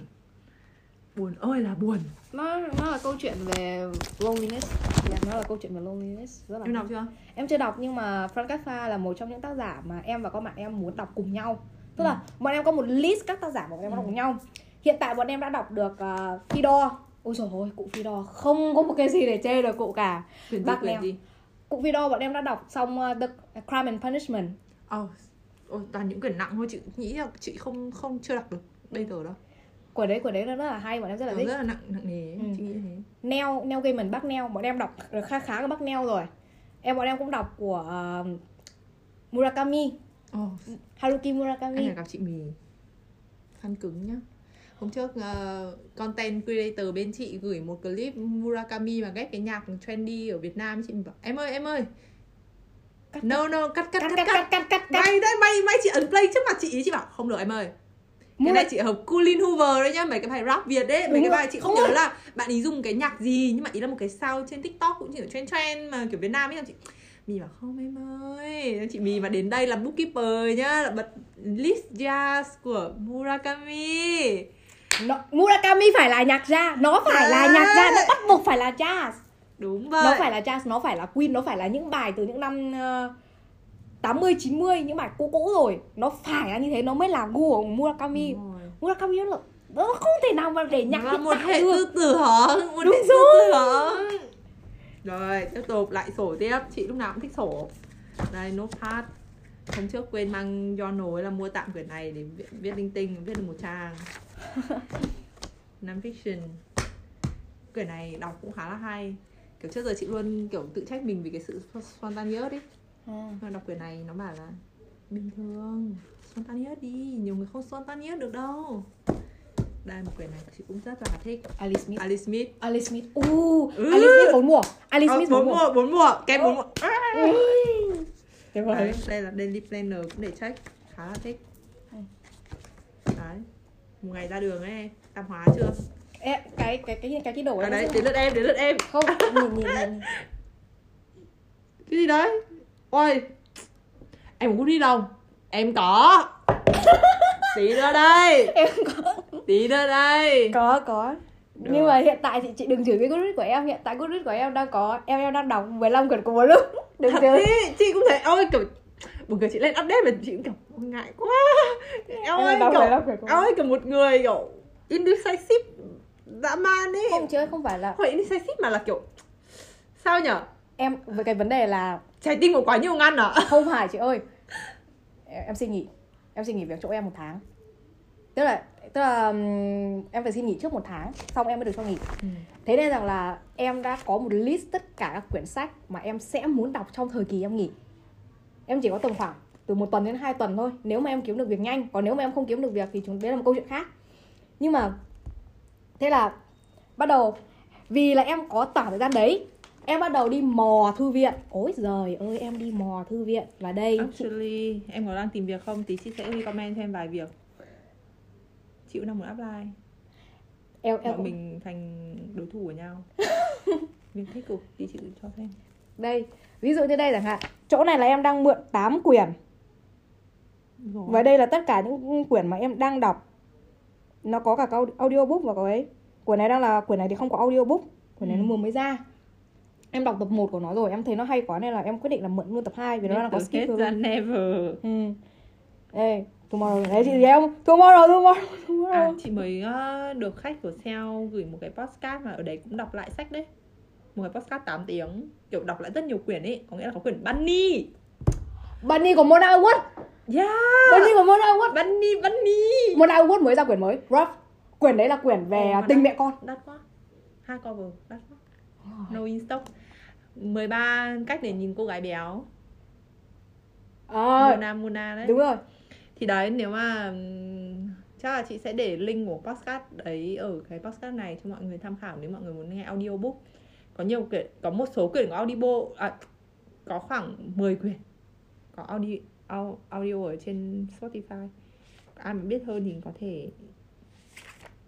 Buồn ơi là buồn. Nó nó là câu chuyện về loneliness. Yeah, nó là câu chuyện về loneliness. Rất là em đọc chưa? Em chưa đọc nhưng mà Frank Kafka là một trong những tác giả mà em và các bạn em muốn đọc cùng nhau. Tức là bọn em có một list các tác giả mà bọn em muốn đọc cùng nhau. Hiện tại bọn em đã đọc được uh, Fidor ôi trời ơi cụ Fidor không có một cái gì để chê được cụ cả. Quyển gì Bác gì? Cụ Fidor bọn em đã đọc xong uh, The Crime and Punishment. Ồ, ôi, toàn những quyển nặng thôi chị nghĩ là chị không không chưa đọc được bây giờ đâu. của đấy của đấy nó rất là hay bọn em rất là Nó thích rất là nặng nặng nề, Ừ. chị nghĩ thế. Neil Neil Gaiman bác Neil bọn em đọc được khá khá các bác Neil rồi em bọn em cũng đọc của uh, Murakami Ồ, Haruki anh Murakami là gặp chị mì khăn cứng nhá. Hôm trước uh, content creator bên chị gửi một clip Murakami mà ghép cái nhạc trendy ở Việt Nam chị bảo em ơi em ơi Cắt, no no cắt cắt cắt cắt cắt cắt, cắt may đấy may may chị ấn play trước mặt chị ý chị bảo không được em ơi. Cái này chị hợp Coolin Hoover đấy nhá mấy cái bài rap Việt đấy mấy Đúng cái bài chị không nhớ là bạn ý dùng cái nhạc gì nhưng mà ý là một cái sound trên TikTok cũng chỉ ở trend trend mà kiểu Việt Nam ấy chị Mì bảo không em ơi. Chị Mì mà đến đây là bookkeeper nhá là bật list jazz của Murakami. Nó, Murakami phải là nhạc jazz. Nó phải là nhạc jazz nó bắt buộc phải là jazz Đúng vậy. nó phải là jazz nó phải là queen nó phải là những bài từ những năm uh, 80 90 những bài cũ cũ rồi. Nó phải là như thế nó mới là gu của Murakami. Murakami nó là nó không thể nào mà để nhạc Nó là một hệ tư tưởng một Đúng hệ rồi. tư tưởng rồi. tiếp tục lại sổ tiếp. Chị lúc nào cũng thích sổ. Đây notepad hôm trước quên mang journal ấy là mua tạm quyển này để viết, viết linh tinh viết được một trang. *laughs* Non fiction quyển này đọc cũng khá là hay kiểu trước giờ chị luôn kiểu tự trách mình vì cái sự spontaneous ấy. À. mà đọc quyển này nó bảo là bình thường spontaneous đi nhiều người không spontaneous được đâu. Đây một quyển này chị cũng rất là thích. Alice Smith. Alice Smith. Alice Smith. Uh, Ừ. Alice Smith bốn mùa. Alice Ờ, Smith bốn mùa. bốn mùa. Kem bốn mùa. Đấy, vời đây là daily planner cũng để check khá là thích. Đấy. Một ngày ra đường ấy tạp hóa chưa Ê, cái cái cái cái cái đồ à ấy đấy đến lượt em đến lượt em. Không nhìn nhìn nhìn cái gì đấy? Ôi. Em có goodie đâu em có. *laughs* Tí nữa đây. Em có. Tí nữa đây. Có có. Được. nhưng mà hiện tại thì chị đừng chửi cái Goodreads của em. Hiện tại Goodreads của em đang có em em đang đọc 15 quyển cùng một lúc. Đừng chửi chị cũng thấy ôi kiểu một người chị lên update mà chị cũng kiểu "Ôi, ngại quá. Em ơi kiểu 15 quyển cùng em một ơi kiểu một người kiểu indecisive dã man ấy không chứ không phải là không phải indecisive mà là kiểu sao nhở? Em với cái vấn đề là trái tim của quá nhiều ngăn à? *laughs* Không phải chị ơi. Em xin nghỉ. Em xin nghỉ việc chỗ em một tháng. Tức là tức là em phải xin nghỉ trước một tháng xong em mới được cho nghỉ. Thế nên rằng là em đã có một list tất cả các quyển sách mà em sẽ muốn đọc trong thời kỳ em nghỉ. Em chỉ có tầm khoảng từ một tuần đến hai tuần thôi. Nếu mà em kiếm được việc nhanh còn nếu mà em không kiếm được việc thì chúng đấy là một câu chuyện khác. Nhưng mà thế là bắt đầu vì là em có khoảng thời gian đấy em bắt đầu đi mò thư viện. Ôi giời ơi em đi mò thư viện và đây. Actually, em có đang tìm việc không? Tí chị sẽ recommend thêm vài việc. Chị cũng đang muốn apply. Em em Bọn mình thành đối thủ của nhau. *laughs* Mình thích cực, tí chị cho thêm. Đây ví dụ như đây chẳng hạn. Chỗ này là em đang mượn 8 quyển. Rồi. và đây là tất cả những quyển mà em đang đọc nó có cả cái audiobook và có ấy. Quyển này đang là quyển này thì không có audiobook. Quyển này Ừ. nó vừa mới ra. Em đọc tập 1 của nó rồi em thấy nó hay quá nên là em quyết định là mượn luôn tập 2 vì nó đang có skip rồi never. Ừ. đây tomorrow. Đấy chị gì không tomorrow tomorrow *laughs* tomorrow. À, chị mới ờ, được khách của sale gửi một cái podcast mà ở đấy cũng đọc lại sách đấy. Một cái podcast 8 tiếng. Kiểu đọc lại rất nhiều quyển ấy. Có nghĩa là có quyển Bunny Bunny của Mona Award yeah. Bunny của Mona Award Bunny Bunny. Mona Award mới ra quyển mới. Rough quyển đấy là quyển về mà tình mẹ con. đắt quá. Hai cover đắt quá. No in stock 13 cách để nhìn cô gái béo. À, Mona Mona đấy. Đúng rồi. Thì đấy nếu mà chắc là chị sẽ để link của podcast đấy ở cái podcast này cho mọi người tham khảo nếu mọi người muốn nghe audiobook. Có nhiều quyển có một số quyển có audio à, có khoảng 10 quyển có audio au- audio ở trên Spotify. Ai mà biết hơn thì có thể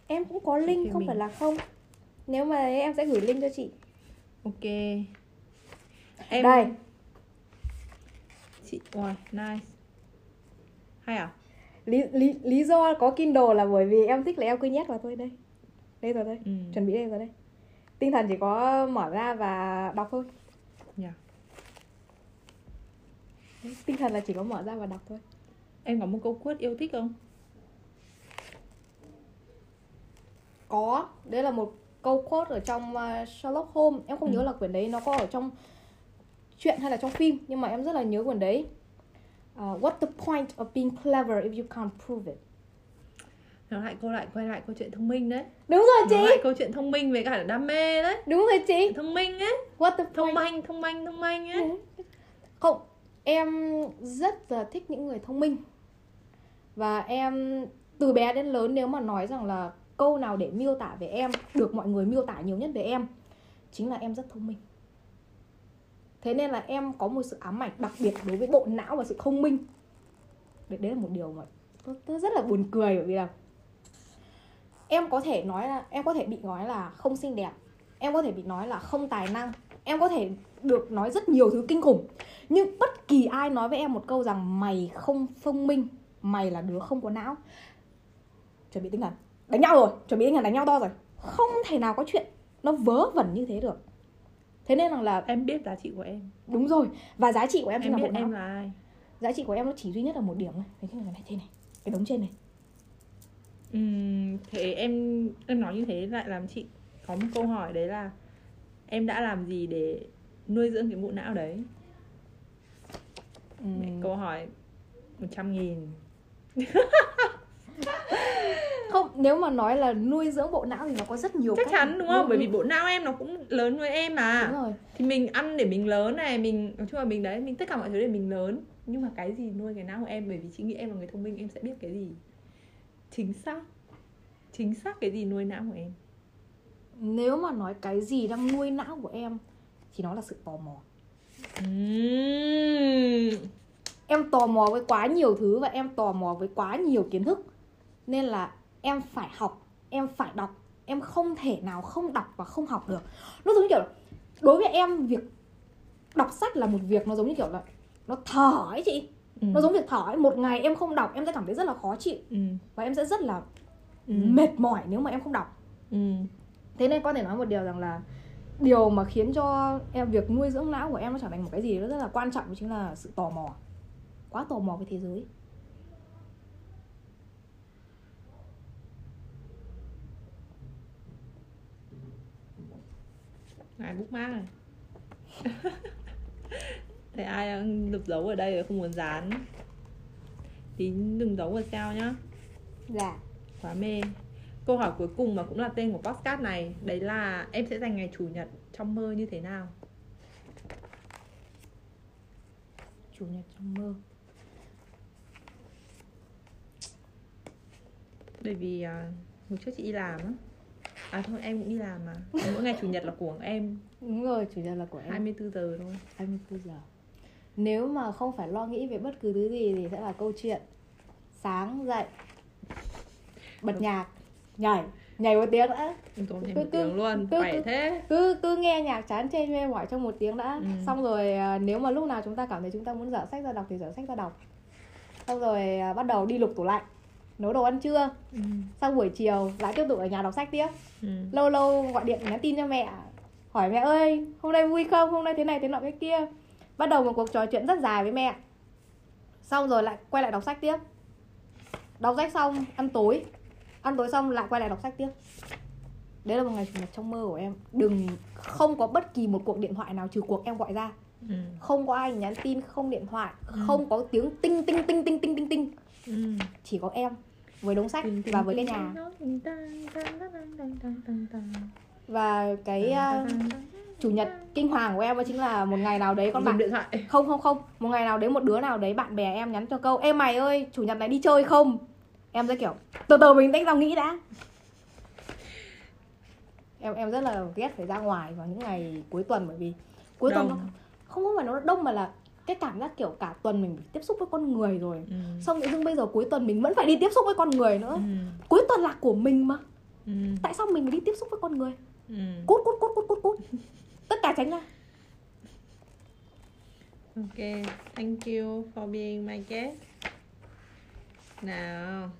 em cũng có link không mình. phải là không? Nếu mà em sẽ gửi link cho chị. Ok. Em đây. Chị wow nice. Hay à? Lý, lý, lý do có Kindle là bởi vì em thích là em cứ nhét vào thôi đây. Đây rồi đây. Ừ. chuẩn bị đây rồi đây. Tinh thần chỉ có mở ra và đọc thôi dạ. Tinh thần là chỉ có mở ra và đọc thôi. Em có một câu quote yêu thích không? Có đấy là một câu quote ở trong uh, Sherlock Holmes. Em không Ừ. nhớ là quyển đấy nó có ở trong truyện hay là trong phim nhưng mà em rất là nhớ quyển đấy. Uh, What's the point of being clever if you can't prove it? Nói lại câu lại quay lại câu chuyện thông minh đấy. Đúng rồi nói lại chị câu chuyện thông minh với cả đam mê đấy. Đúng rồi chị. Thông minh ấy. What the thông point? minh thông minh thông minh ấy. Không, em rất là thích những người thông minh. Và em từ bé đến lớn nếu mà nói rằng là câu nào để miêu tả về em Được mọi người miêu tả nhiều nhất về em Chính là em rất thông minh. Thế nên là em có một sự ám ảnh đặc biệt đối với bộ não và sự thông minh. Đấy, đấy là một điều mà tôi, tôi rất là buồn cười bởi vì là Em có thể nói là em có thể bị nói là không xinh đẹp Em có thể bị nói là không tài năng Em có thể được nói rất nhiều thứ kinh khủng. Nhưng bất kỳ ai nói với em một câu rằng mày không thông minh mày là đứa không có não. Chuẩn bị tinh thần. Đánh nhau rồi. Chuẩn bị tinh thần đánh nhau to rồi. Không thể nào có chuyện nó vớ vẩn như thế được. Thế nên rằng là em biết giá trị của em. Đúng rồi. Và giá trị của em, em là biết não. em là ai. Giá trị của em nó chỉ duy nhất là một điểm thôi. Đấy cái này trên này cái đống trên này. Ừm, thế em em nói như thế lại làm chị có một câu hỏi đấy là em đã làm gì để nuôi dưỡng cái bộ não đấy. Ừm, câu hỏi 100 nghìn. *laughs* Không nếu mà nói là nuôi dưỡng bộ não thì nó có rất nhiều chắc cách. chắn đúng không? Ừ, bởi ừ, vì bộ não em nó cũng lớn với em mà. Đúng rồi. Thì mình ăn để mình lớn này mình nói chung là mình đấy mình tất cả mọi thứ để mình lớn. Nhưng mà cái gì nuôi cái não của em? Bởi vì chị nghĩ em là người thông minh em sẽ biết cái gì? Chính xác. Chính xác cái gì nuôi não của em? Nếu mà nói cái gì đang nuôi não của em thì nó là sự tò mò. Em tò mò với quá nhiều thứ và em tò mò với quá nhiều kiến thức. Nên là em phải học em phải đọc. Em không thể nào không đọc và không học được. Nó giống như kiểu là, đối với em việc đọc sách là một việc nó giống như kiểu là nó thở ấy chị. Ừ. nó giống việc thở ấy. Một ngày em không đọc em sẽ cảm thấy rất là khó chịu. Ừ. và em sẽ rất là Ừ. mệt mỏi nếu mà em không đọc. Ừ. thế nên có thể nói một điều rằng là điều mà khiến cho em việc nuôi dưỡng não của em nó trở thành một cái gì đó rất là quan trọng chính là sự tò mò. Quá tò mò với thế giới. Ai bút mát này? *laughs* Thấy ai đang dấu ở đây rồi không muốn dán? Tí đừng giấu vào sao nhá. Dạ. Quá mê câu hỏi cuối cùng mà cũng là tên của podcast này đấy là em sẽ dành ngày chủ nhật trong mơ như thế nào? Chủ nhật trong mơ. Bởi vì à, hồi trước chị đi làm á. À thôi em cũng đi làm mà. Mỗi ngày chủ nhật là của em. Đúng rồi chủ nhật là của em. 24 giờ thôi. 24 giờ. Nếu mà không phải lo nghĩ về bất cứ thứ gì thì sẽ là câu chuyện. Sáng dậy bật nhạc nhảy nhảy một tiếng đã. Cứ- một cứ- tiếng luôn cứ- cứ- thế. cứ cứ nghe nhạc chán chê mê mỏi trong một tiếng đã. Ừ. xong rồi à, nếu mà lúc nào chúng ta cảm thấy chúng ta muốn dở sách ra đọc thì dở sách ra đọc. Xong rồi à, bắt đầu đi lục tủ lạnh nấu đồ ăn trưa. Ừ. xong buổi chiều lại tiếp tục ở nhà đọc sách tiếp. Ừ. lâu lâu gọi điện nhắn tin cho mẹ hỏi mẹ ơi hôm nay vui không? Hôm nay thế này thế nọ cái kia. Bắt đầu một cuộc trò chuyện rất dài với mẹ. Xong rồi lại quay lại đọc sách tiếp. Đọc sách xong ăn tối ăn tối xong lại quay lại đọc sách tiếp đấy là một ngày chủ nhật trong mơ của em đừng không có bất kỳ một cuộc điện thoại nào trừ cuộc em gọi ra ừ. không có ai nhắn tin không điện thoại ừ. không có tiếng tinh tinh tinh tinh tinh tinh tinh ừ. chỉ có em với đống sách và với cái nhà và cái chủ nhật kinh hoàng của em đó chính là một ngày nào đấy con bạn điện thoại. không không không một ngày nào đấy một đứa nào đấy bạn bè em nhắn cho câu em mày ơi chủ nhật này đi chơi không em sẽ kiểu từ từ bình tĩnh tao nghĩ đã em em rất là ghét phải ra ngoài vào những ngày cuối tuần bởi vì cuối tuần nó Đông. không phải nó đông mà là cái cảm giác kiểu cả tuần mình tiếp xúc với con người rồi ừ. xong tự dưng bây giờ cuối tuần mình vẫn phải đi tiếp xúc với con người nữa Ừ. cuối tuần là của mình mà Ừ. tại sao mình phải đi tiếp xúc với con người Ừ. cút cút cút cút cút cút *laughs* tất cả tránh ra Ok, thank you for being my guest. Nào,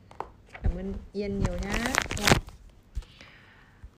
cảm ơn Yên nhiều nhá. Yeah.